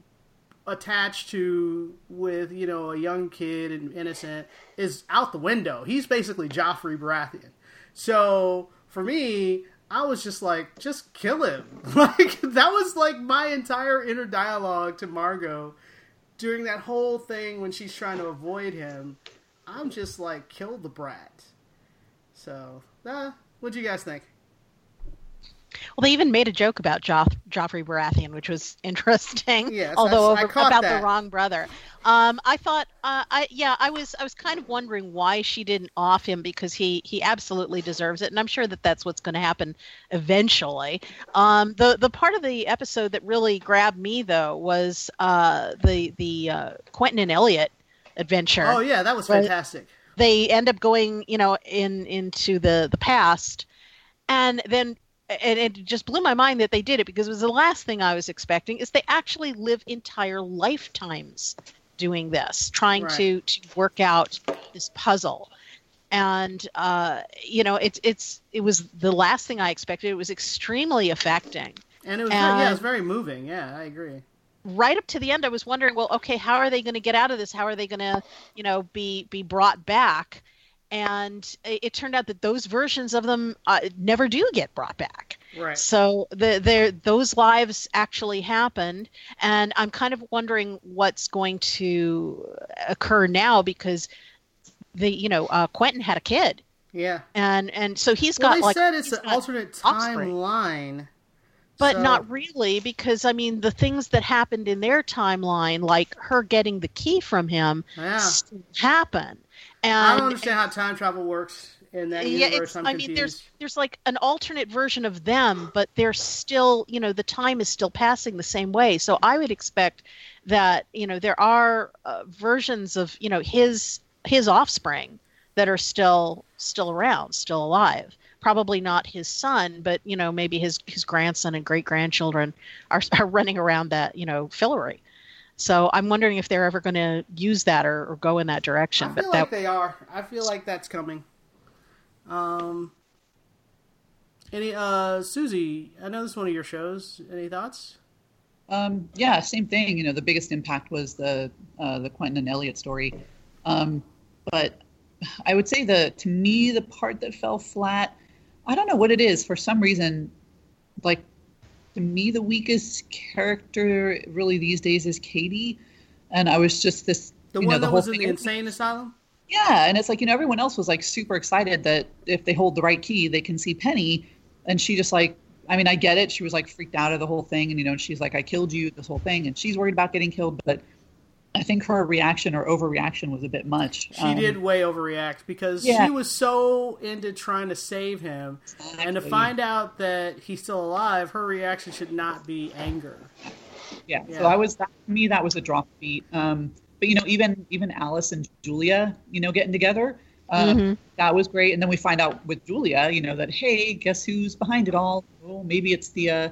attach to with you know a young kid and innocent is out the window. He's basically Joffrey Baratheon. So for me, I was just like, just kill him. Like that was like my entire inner dialogue to Margo during that whole thing when she's trying to avoid him. I'm just like, kill the brat. So, uh, what'd you guys think? Well, they even made a joke about Joff- Joffrey Baratheon, which was interesting. Yes, although I- I over, caught about that. the wrong brother. Um, I thought, uh, I yeah, I was I was kind of wondering why she didn't off him because he he absolutely deserves it, and I'm sure that that's what's going to happen eventually. Um, the the part of the episode that really grabbed me though was uh, the the uh, Quentin and Eliot adventure Oh yeah, that was fantastic. they end up going you know in into the the past and then and it just blew my mind that they did it because it was the last thing i was expecting is they actually live entire lifetimes doing this trying Right. to to work out this puzzle and uh, you know it's it's it was the last thing I expected. It was extremely affecting. And it was very, yeah, it was very moving. Yeah, I agree. right up to the end i was wondering well okay how are they going to get out of this how are they going to you know be be brought back and it, turned out that those versions of them uh, never do get brought back Right. so the those lives actually happened and i'm kind of wondering what's going to occur now because the you know uh, quentin had a kid Yeah. and and so he's Well, got they like said it's an alternate timeline. but so- not really because i mean the things that happened in their timeline like her getting the key from him Yeah. happen and I don't understand how time travel works in that yeah, universe. I mean, there's there's like an alternate version of them, but they're still, you know, the time is still passing the same way. So I would expect that, you know, there are uh, versions of, you know, his his offspring that are still still around, still alive. Probably not his son, but you know, maybe his his grandson and great grandchildren are are running around that, you know, Fillory. So I'm wondering if they're ever going to use that or, or go in that direction. I but feel that like they are. I feel like that's coming. Um. Any uh Susie? I know this is one of your shows. Any thoughts? Um, yeah, same thing. You know, the biggest impact was the uh, the Quentin and Eliot story, um, but I would say the to me the part that fell flat. I don't know what it is. For some reason, like to me, the weakest character really these days is Kady, and I was just this. The you one know, the that whole was in thing- the insane asylum. yeah, and it's like you know everyone else was like super excited that if they hold the right key, they can see Penny, and she just like I mean I get it. She was like freaked out of the whole thing, and you know she's like I killed you, this whole thing, and she's worried about getting killed, but I think her reaction or overreaction was a bit much. She Um, did way overreact because yeah. she was so into trying to save him, and to find out that he's still alive, her reaction should not be anger. Yeah, Yeah. so I was that, to me that was a drop beat. Um, but you know, even even Alice and Julia, you know, getting together, um, Mhm. that was great. And then we find out with Julia, you know, that hey, guess who's behind it all? Oh, maybe it's the uh,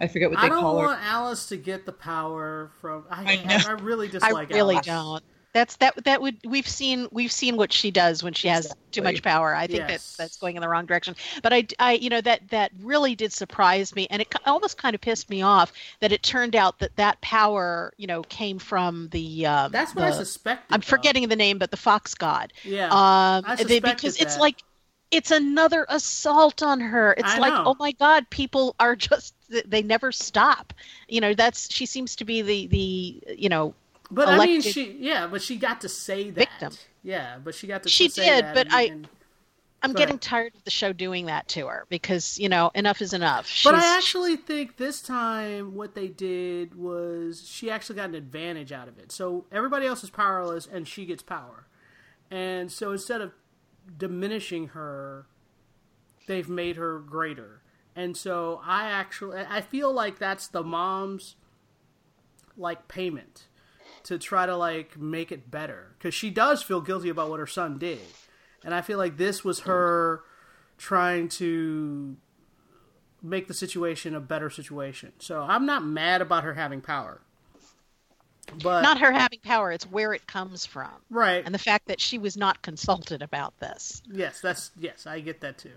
I forget what they I don't call her. want Alice to get the power from. I, I know. I, I really dislike. Alice. I really Alice. don't. That's that. That would we've seen we've seen what she does when she has too much power. I think Yes. that that's going in the wrong direction. But I, I, you know, that that really did surprise me, and it almost kind of pissed me off that it turned out that that power, you know, came from the. Um, That's what I the- suspected. I'm though. forgetting the name, but the fox god. Yeah. Um, I suspected because it's like it's another assault on her. It's I like, know. oh my god, people are just they never stop. You know, that's she seems to be the the you know But I mean, she yeah, but she got to say that. victim. Yeah, but she got to. She say did, that but and- I- and- I'm Go getting ahead. tired of the show doing that to her because you know enough is enough. But I actually think this time what they did was she actually got an advantage out of it. So everybody else is powerless and she gets power. And so instead of diminishing her, they've made her greater. And so I actually I feel like that's the mom's like payment to try to like make it better cuz she does feel guilty about what her son did. And I feel like this was her trying to make the situation a better situation. So I'm not mad about her having power. But not her having power; it's where it comes from, right. and the fact that she was not consulted about this. yes, that's yes, I get that too.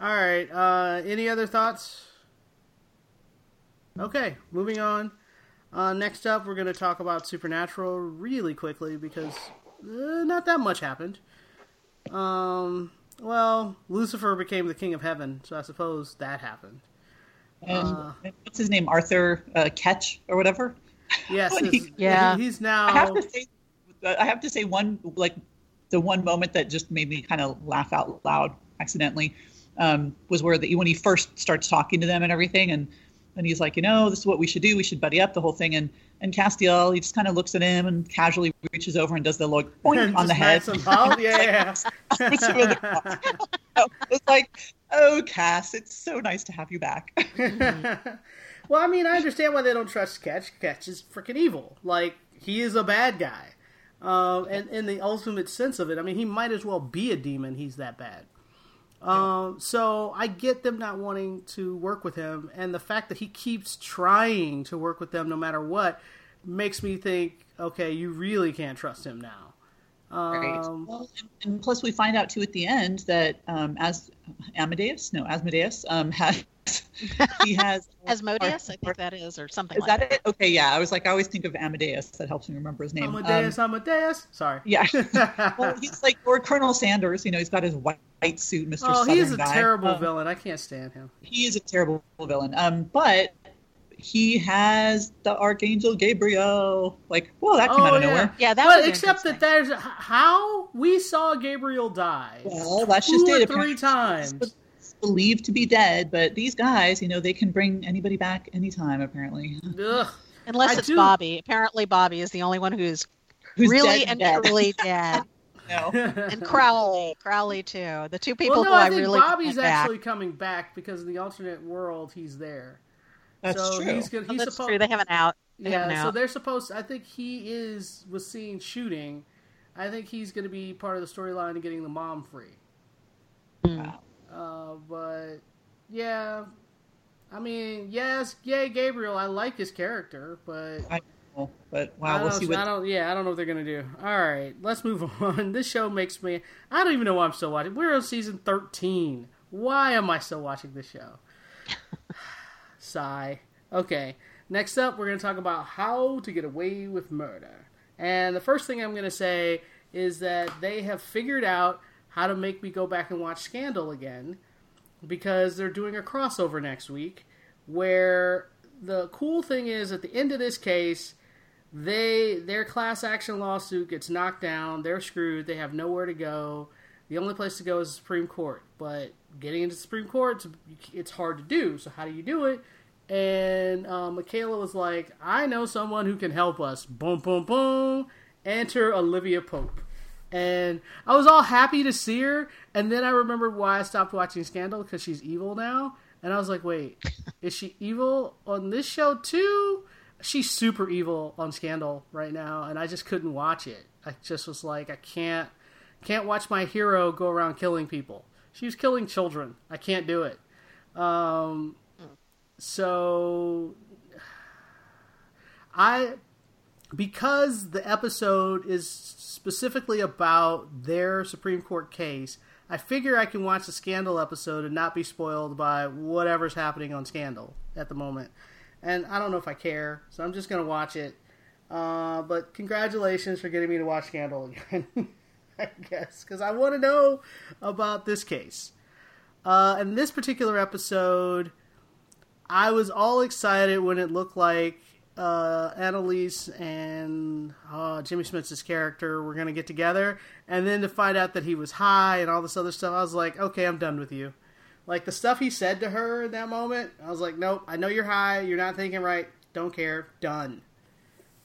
All right. Uh, any other thoughts? Okay, moving on. Uh, next up, we're going to talk about Supernatural really quickly because uh, not that much happened. Um, well, Lucifer became the king of heaven, so I suppose that happened. And Uh. what's his name? Arthur uh, Ketch or whatever. Yes, When it's- he- Yeah. he's now. I have to say, I have to say one like the one moment that just made me kind of laugh out loud accidentally um, was where the, when he first starts talking to them and everything, and and he's like, you know, this is what we should do. We should buddy up the whole thing. And and Castiel, he just kind of looks at him and casually reaches over and does the like point on the head. Just knocks him out. Yeah, It's it's like, oh, Cass, it's so nice to have you back. Well, I mean, I understand why they don't trust Ketch. Ketch is freaking evil. Like he is a bad guy, um, and in the ultimate sense of it, I mean, he might as well be a demon. He's that bad. Um, so I get them not wanting to work with him, and the fact that he keeps trying to work with them no matter what makes me think, okay, you really can't trust him now. Um, Well, and, plus, we find out too at the end that um, as Amadeus, no, Asmodeus, um, has he has Asmodeus, I think that is, or something Is like that it? Okay, yeah. I was like, I always think of Amadeus. That helps me remember his name. Um, Amadeus, Amadeus. Sorry. yeah. well, he's like or Colonel Sanders. You know, he's got his white, white suit, Mister. oh, Southern he's a guy. terrible Um, villain. I can't stand him. He is a terrible villain. Um, but he has the Archangel Gabriel. Like, well, that came Oh, out of yeah. nowhere. Yeah, that but except that there's how we saw Gabriel die. Well, that's Two just or it. three Apparently, times. He's believed to be dead, but these guys, you know, they can bring anybody back anytime. Apparently, Ugh. Unless I it's do- Bobby. Apparently, Bobby is the only one who's, Who's really dead and dead. truly dead. No. and Crowley, Crowley too. The two people well, no, who I I, think really Bobby's want back. actually coming back because in the alternate world he's there. That's so true. he's gonna, Oh, that's supposed true. They have an out. They have an Yeah, so they're supposed. I think he is was seen shooting. I think he's going to be part of the storyline of getting the mom free. Hmm. Wow. Uh, but yeah, I mean, yes, yay, Gabriel. I like his character, but I know, but wow, we'll see what. I don't. Yeah, I don't know what they're gonna do. All right, let's move on. This show makes me. I don't even know why I'm still watching. We're on season 13. Why am I still watching this show? Sigh. Okay. Next up, we're gonna talk about how to get away with murder. And the first thing I'm gonna say is that they have figured out how to make me go back and watch Scandal again because they're doing a crossover next week where the cool thing is at the end of this case they their class action lawsuit gets knocked down. They're screwed. They have nowhere to go. The only place to go is the supreme court. But getting into the supreme court it's, hard to do. So how do you do it? And uh, michaela was like i know someone who can help us. Boom boom boom. Enter olivia pope and I was all happy to see her. And then I remembered why I stopped watching Scandal because she's evil now. And I was like, wait, is she evil on this show too? She's super evil on Scandal right now, and I just couldn't watch it. I just was like, I can't, can't watch my hero go around killing people. She's killing children. I can't do it. Um, so I because the episode is specifically about their Supreme Court case, I figure I can watch the Scandal episode and not be spoiled by whatever's happening on Scandal at the moment. And I don't know if I care, so I'm just going to watch it. Uh, but congratulations for getting me to watch Scandal again, I guess, because I want to know about this case. Uh, in this particular episode, I was all excited when it looked like uh, Annalise and uh, Jimmy Smits's character were going to get together, and then to find out that he was high and all this other stuff, I was like, okay, I'm done with you. Like the stuff he said to her in that moment, I was like, nope, I know you're high, you're not thinking right, don't care, done.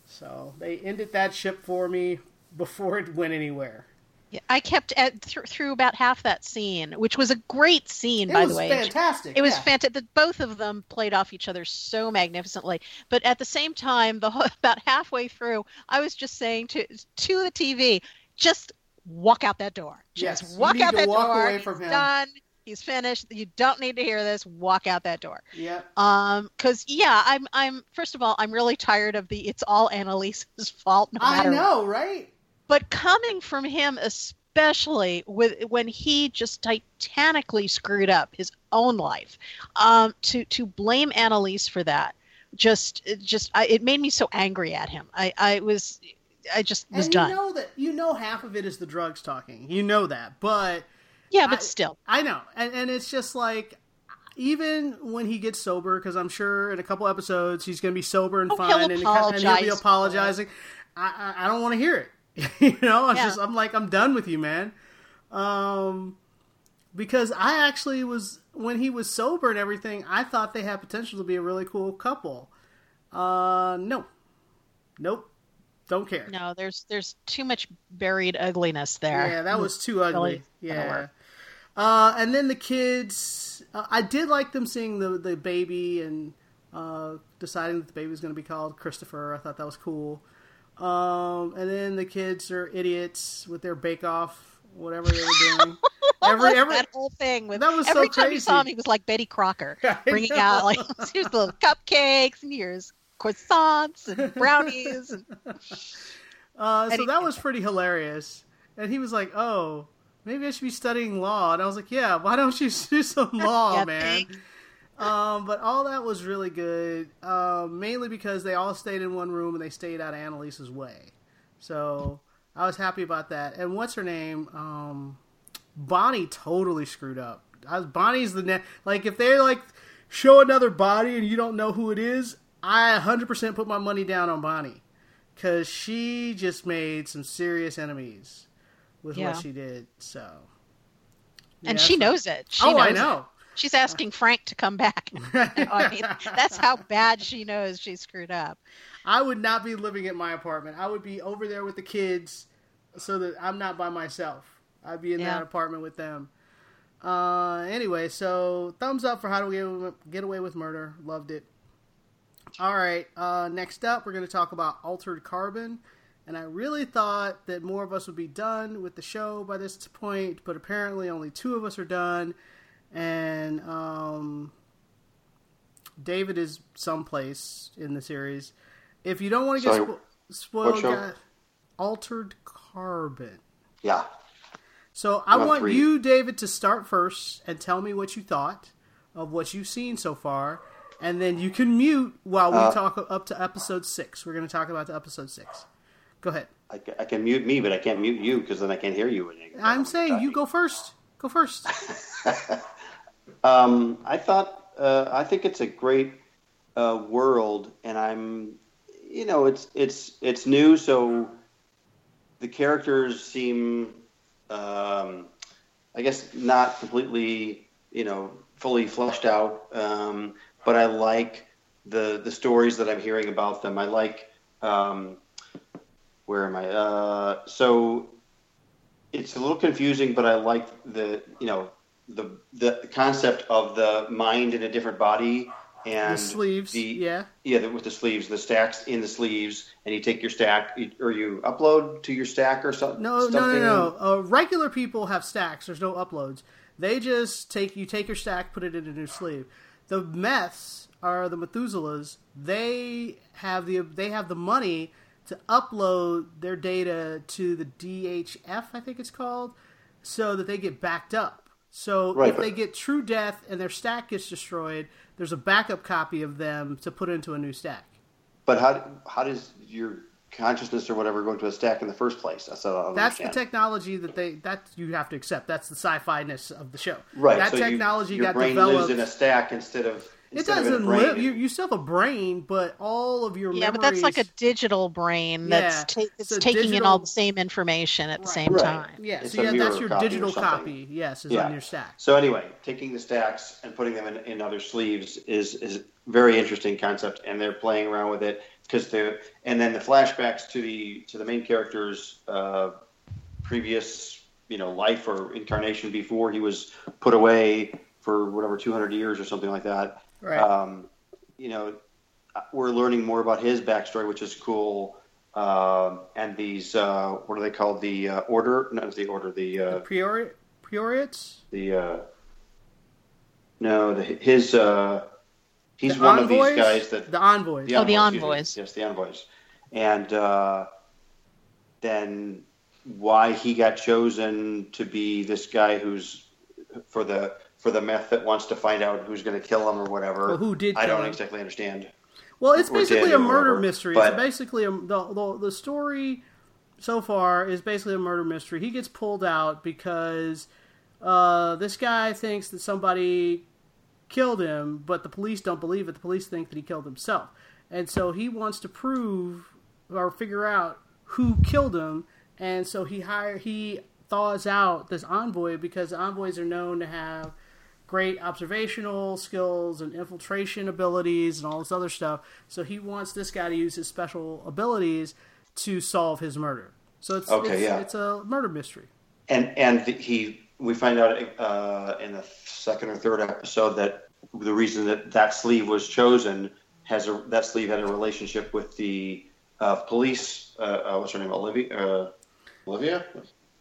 So they ended that ship for me before it went anywhere. Yeah, I kept at th- through about half that scene, which was a great scene, It by the way. It was fantastic. It was yeah. fantastic. Both of them played off each other so magnificently. But at the same time, the whole, about halfway through, I was just saying to to the TV, just walk out that door. Just Yes, walk out that walk door. away from He's him. Done. He's finished. You don't need to hear this. Walk out that door. Yeah. Um, because yeah, I'm I'm first of all, I'm really tired of the it's all Annalise's fault. No I know, right? But coming from him especially with when he just titanically screwed up his own life um, to to blame annalise for that just it just I, it made me so angry at him i i was i just was and done you know that you know half of it is the drugs talking. You know that, but yeah but I- still I know, and and it's just like even when he gets sober, because I'm sure in a couple episodes he's going to be sober and Oh, fine, and, and he'll be apologizing. I I, I don't want to hear it. you know, I'm Yeah. just I'm like I'm done with you, man. Um, because I actually was when he was sober and everything, I thought they had potential to be a really cool couple. Uh, no, nope, don't care. no there's there's too much buried ugliness there Yeah, that was too ugly. Really yeah. Uh, and then the kids, uh, I did like them seeing the the baby and uh, deciding that the baby was going to be called Christopher. I thought that was cool. Um, and then the kids are idiots with their Bake Off, whatever they were doing. every every that whole thing with that was so every time you saw him crazy. he was like betty crocker bringing out like here's the little cupcakes and here's croissants and brownies and Uh, so that was pretty hilarious. and he was like, "Oh, maybe I should be studying law." And I was like, "Yeah, why don't you do some law, Yeah, man?" thanks. Um, but all that was really good, um, mainly because they all stayed in one room and they stayed out of Annalise's way. So I was happy about that. And what's her name? Um, Bonnie totally screwed up. I was, Bonnie's the ne- like if they're like show another body and you don't know who it is, I 100% put my money down on Bonnie because she just made some serious enemies with Yeah. what she did. So and Yeah, she knows it. She oh, knows I it. She's asking Frank to come back. I mean, that's how bad she knows she screwed up. I would not be living at my apartment. I would be over there with the kids so that I'm not by myself. I'd be in Yeah. that apartment with them. Uh, anyway, so thumbs up for How to Get, Get Away with Murder. Loved it. All right, uh, next up, we're going to talk about Altered Carbon. And I really thought that more of us would be done with the show by this point, but apparently only two of us are done. And um, David is someplace in the series. If you don't want to get Sorry, spo- spoiled, guys, Altered Carbon. Yeah. So I want three. you, David, to start first and tell me what you thought of what you've seen so far, and then you can mute while we Uh, talk up to episode six. We're going to talk about the episode six. Go ahead. I, I can mute me, but I can't mute you because then I can't hear you I'm saying you go first. Go first. Um, I thought uh, I think it's a great uh, world, and I'm, you know, it's it's it's new, so the characters seem, um, I guess, not completely, you know, fully fleshed out. Um, but I like the the stories that I'm hearing about them. I like. Um, where am I? Uh, so it's a little confusing, but I like the you know the the concept of the mind in a different body and the sleeves. the- yeah. yeah, the, with the sleeves, the stacks in the sleeves, and you take your stack, or you upload to your stack or something. No, no, no, no. Uh, regular people have stacks. There's no uploads. They just take you take your stack, put it in a new sleeve. The meths are the Methuselahs. They have the they have the money to upload their data to the DHF, I think it's called, so that they get backed up. So Right, if but- they get true death and their stack gets destroyed, there's a backup copy of them to put into a new stack. But how how does your consciousness or whatever go into a stack in the first place? That's what I don't That's the technology that they that you have to accept. That's the sci-fi ness of the show. right. That so you- technology your got brain developed. lives in a stack instead of it instead of in a doesn't live. You, you still have a brain, but all of your Yeah, memories. but that's like a digital brain that's Yeah, ta- it's it's a taking in all the same information at the same Right. time. yeah. it's So yeah, that's your copy digital copy. Yes, is Yeah. on your stack. So anyway, taking the stacks and putting them in, in other sleeves is is very interesting concept, and they're playing around with it because they're and then the flashbacks to the to the main character's uh, previous you know life or incarnation before he was put away for whatever 200 years or something like that. Right. Um, you know, we're learning more about his backstory, which is cool. Um, and these uh, what are they called? The uh, order? Not the order. The uh, Priori- Priorits. the uh, no, the, his uh, he's The one envoys? of these guys that the envoys. Oh, the envoys. Yes, the envoys, and uh, then why he got chosen to be this guy who's for the for the meth that wants to find out who's going to kill him or whatever. Or who did I don't him. exactly understand. Well, it's basically a murder whatever, mystery. but- it's basically a, the, the the story so far is basically a murder mystery. He gets pulled out because uh, this guy thinks that somebody killed him, but the police don't believe it. The police think that he killed himself, and so he wants to prove or figure out who killed him. And so he hire he thaws out this envoy because envoys are known to have great observational skills and infiltration abilities and all this other stuff. So he wants this guy to use his special abilities to solve his murder. So it's Okay, it's, yeah. it's a murder mystery. And and he we find out uh, in the second or third episode that the reason that that sleeve was chosen has a that sleeve had a relationship with the uh, police. Uh, uh, what's her name? Olivia. Uh, Olivia.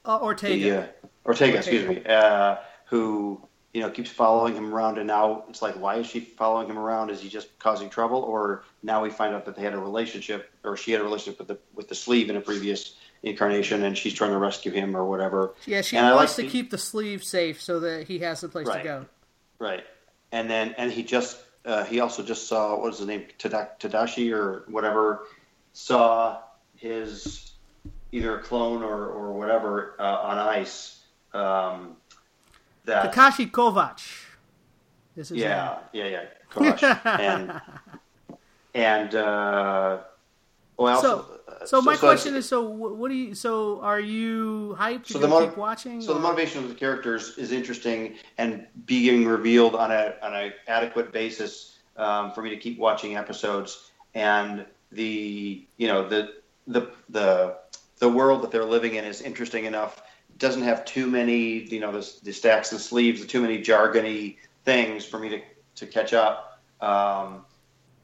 Uh, Ortega. The, uh, Ortega, excuse me. Uh, who you know keeps following him around, and now it's like, why is she following him around? Is he just causing trouble, or now we find out that they had a relationship, or she had a relationship with the with the sleeve in a previous incarnation, and she's trying to rescue him or whatever. Yeah, she And I wants like to keep the sleeve safe so that he has a place to go. Right, and then and he just uh, he also just saw what was his name Tada- Tadashi or whatever saw his either a clone or or whatever uh, on ice. Um, that Takeshi Kovacs. Is yeah yeah yeah Kosh and and uh, well So- also, uh, So my so question is: So what do you? So are you hyped? So to the keep watching? So the motivation of the characters is interesting and being revealed on a on a adequate basis um, for me to keep watching episodes. And the you know the the the the world that they're living in is interesting enough. Doesn't have too many you know the, the stacks and sleeves, too many jargony things for me to to catch up. Um,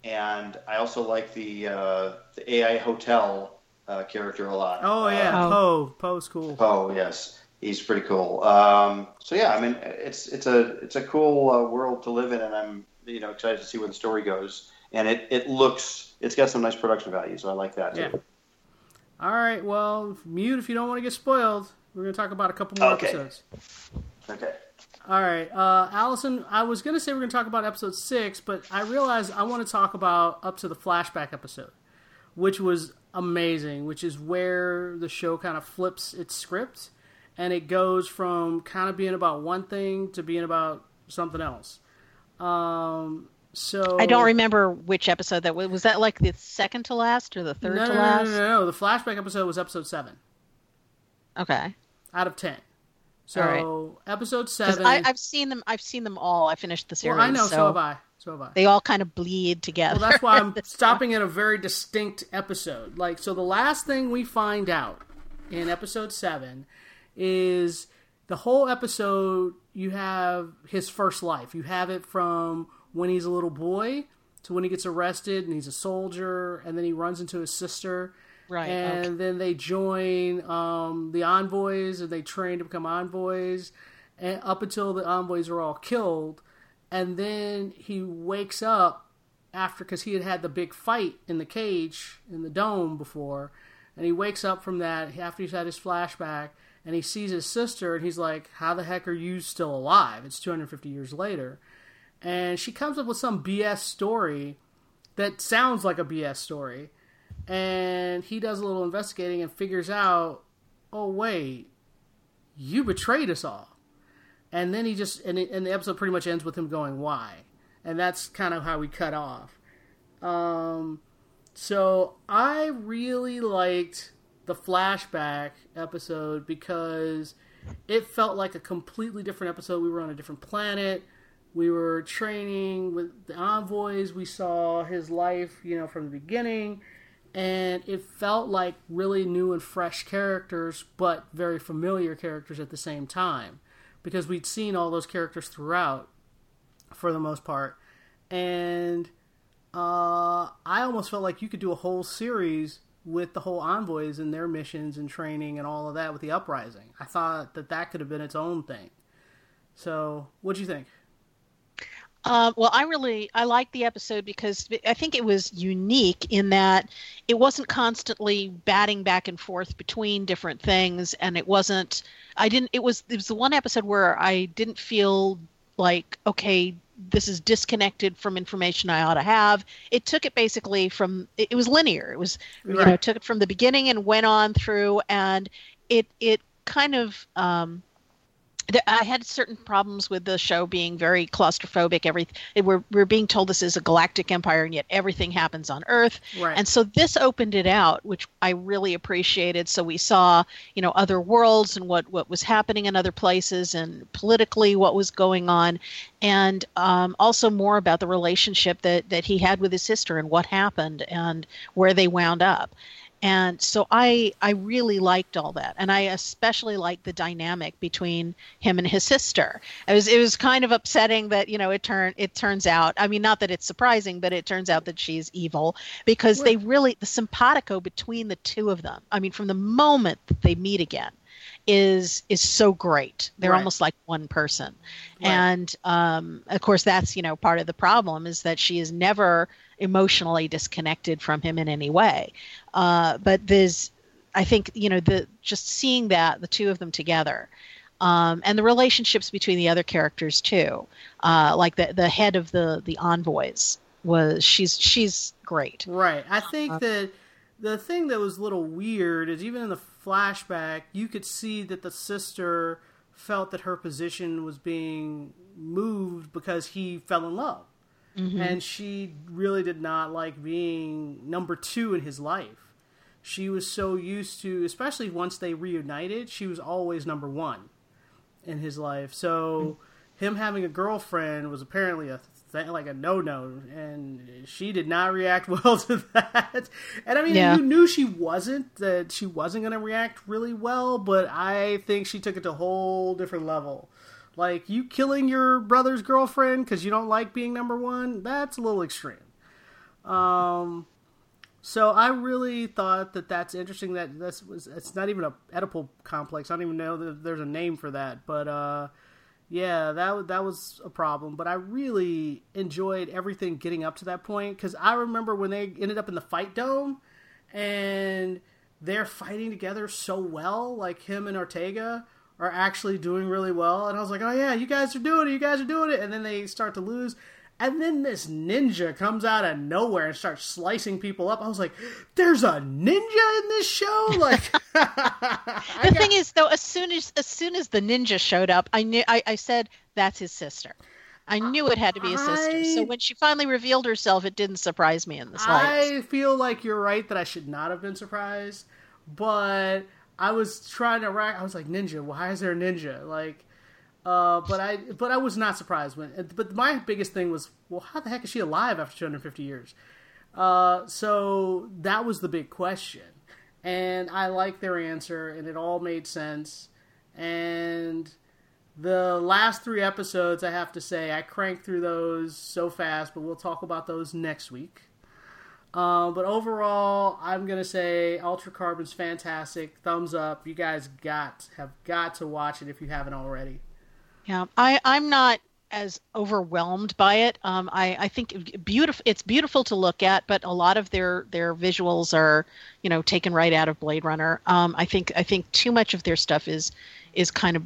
and I also like the uh, the AI hotel uh, character a lot. Oh yeah, Oh. Poe. Poe's cool. Oh yes, he's pretty cool. Um, so yeah, I mean, it's it's a it's a cool uh, world to live in, and I'm you know excited to see where the story goes. And it, it looks it's got some nice production value, so I like that too. Yeah. All right. Well, mute if you don't want to get spoiled. We're gonna talk about a couple more Okay. episodes. Okay. All right, uh, Allison. I was gonna say we're gonna talk about episode six, but I realized I want to talk about up to the flashback episode, which was amazing. Which is where the show kind of flips its script, and it goes from kind of being about one thing to being about something else. Um, so I don't remember which episode that was. Was that like the second to last or the third No, to no, no, last? no, no, no. The flashback episode was episode seven Okay. Out of ten. So All episode seven. I, I've seen them. I've seen them all. I finished the series. well, I know. So, So, have I. So have I. they all kind of bleed together. Well, that's why I'm stopping at a very distinct episode. Like, so the last thing we find out in episode seven is the whole episode. You have his first life. You have it from when he's a little boy to when he gets arrested and he's a soldier, and then he runs into his sister. Right, And okay. then they join um, the envoys, and they train to become envoys, and up until the envoys are all killed, and then he wakes up after because he had had the big fight in the cage in the dome before, and he wakes up from that after he's had his flashback, and he sees his sister, and he's like, "How the heck are you still alive? It's 250 years later," and she comes up with some BS story that sounds like a BS story, and he does a little investigating and figures out, "Oh wait, you betrayed us all." and then he just and, it, and the episode pretty much ends with him going why? And that's kind of how we cut off. Um so i really liked the flashback episode because it felt like a completely different episode. We were on a different planet. We were training with the envoys. We saw his life you know from the beginning and it felt like really new and fresh characters but very familiar characters at the same time. Because we'd seen all those characters throughout for the most part. And uh, i almost felt like you could do a whole series with the whole envoys and their missions and training and all of that with the uprising. I thought that that could have been its own thing. So what'd you think Uh, well, I really I liked the episode because I think it was unique in that it wasn't constantly batting back and forth between different things, and it wasn't. I didn't. It was. It was the one episode where I didn't feel like okay, this is disconnected from information I ought to have. It took it basically from. It, it was linear. It was you know took it from the beginning and went on through, and it it kind of. Um, I had certain problems with the show being very claustrophobic. Every we're we're being told this is a galactic empire, and yet everything happens on Earth. Right. And so this opened it out, which I really appreciated. So we saw, you know, other worlds and what what was happening in other places, and politically what was going on, and um, also more about the relationship that that he had with his sister and what happened and where they wound up and so i i really liked all that. And i especially liked the dynamic between him and his sister. It was it was kind of upsetting that you know it turned it turns out i mean not that it's surprising but it turns out that she's evil because they really the simpatico between the two of them i mean from the moment that they meet again is is so great. They're Right. almost like one person. Right. and um, of course that's you know part of the problem is that she is never emotionally disconnected from him in any way uh, but there's I think you know the just seeing that the two of them together, um, and the relationships between the other characters too, uh, like the the head of the the envoys was she's she's great. Right. I think that the thing that was a little weird is even in the flashback, you could see that the sister felt that her position was being moved because he fell in love. Mm-hmm. And she really did not like being number two in his life. She was so used to, especially once they reunited, she was always number one in his life. So him having a girlfriend was apparently a th- like a no no, and she did not react well to that. And I mean, Yeah. you knew she wasn't that she wasn't going to react really well, but I think she took it to a whole different level. Like you killing your brother's girlfriend because you don't like being number one, that's a little extreme. Um, so I really thought that that's interesting. That this was it's not even a Oedipal complex. I don't even know that there's a name for that. But uh, yeah, that that was a problem. But I really enjoyed everything getting up to that point because I remember when they ended up in the fight dome and they're fighting together so well. Like him and Ortega are actually doing really well, and I was like, oh yeah, you guys are doing it. You guys are doing it. And then they start to lose. And then this ninja comes out of nowhere and starts slicing people up. I was like, "There's a ninja in this show!" Like, The thing is, though, as soon as as soon as the ninja showed up, I knew I, I said that's his sister. I uh, knew it had to be his sister. So when she finally revealed herself, it didn't surprise me in the slightest. I feel like you're right that I should not have been surprised, but I was trying to rack. I was like, "Ninja? Why is there a ninja?" Like, uh, but I but I was not surprised when. But my biggest thing was, well, how the heck is she alive after 250 years? Uh, so that was the big question, and I liked their answer, and it all made sense. And the last three episodes, I have to say, I cranked through those so fast, but we'll talk about those next week. Um, but overall, I'm gonna say Altered Carbon's fantastic. Thumbs up. You guys got have got to watch it if you haven't already. Yeah, I, I'm not as overwhelmed by it. Um, I, I think beautiful. It's beautiful to look at, but a lot of their their visuals are, you know, taken right out of Blade Runner. Um, I think I think too much of their stuff is is kind of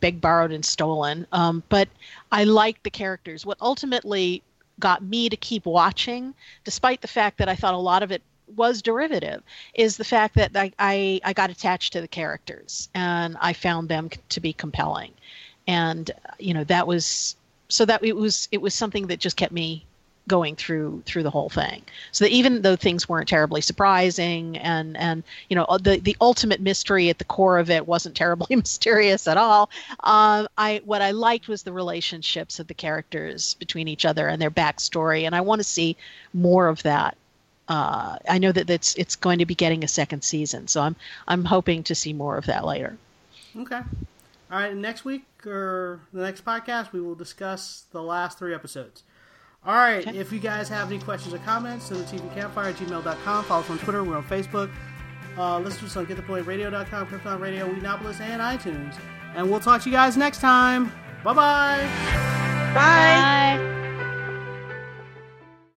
big borrowed and stolen. Um, but I like the characters. What ultimately got me to keep watching, despite the fact that I thought a lot of it was derivative, is the fact that I, I, I got attached to the characters and I found them to be compelling. And you know that was so that it was it was something that just kept me going through through the whole thing so that even though things weren't terribly surprising and and you know the the ultimate mystery at the core of it wasn't terribly mysterious at all um, i what i liked was the relationships of the characters between each other and their backstory and i want to see more of that uh, I know that it's it's going to be getting a second season, so I'm I'm hoping to see more of that later. Okay. All right. Next week or the next podcast, we will discuss the last three episodes. All right. Okay. If you guys have any questions or comments, send the TV Campfire at gmail.com. Follow us on Twitter. We're on Facebook. Uh, listen to us on GetThePointRadio.com, Krypton Radio, Whedonopolis, and iTunes. And we'll talk to you guys next time. Bye-bye. Bye. Bye.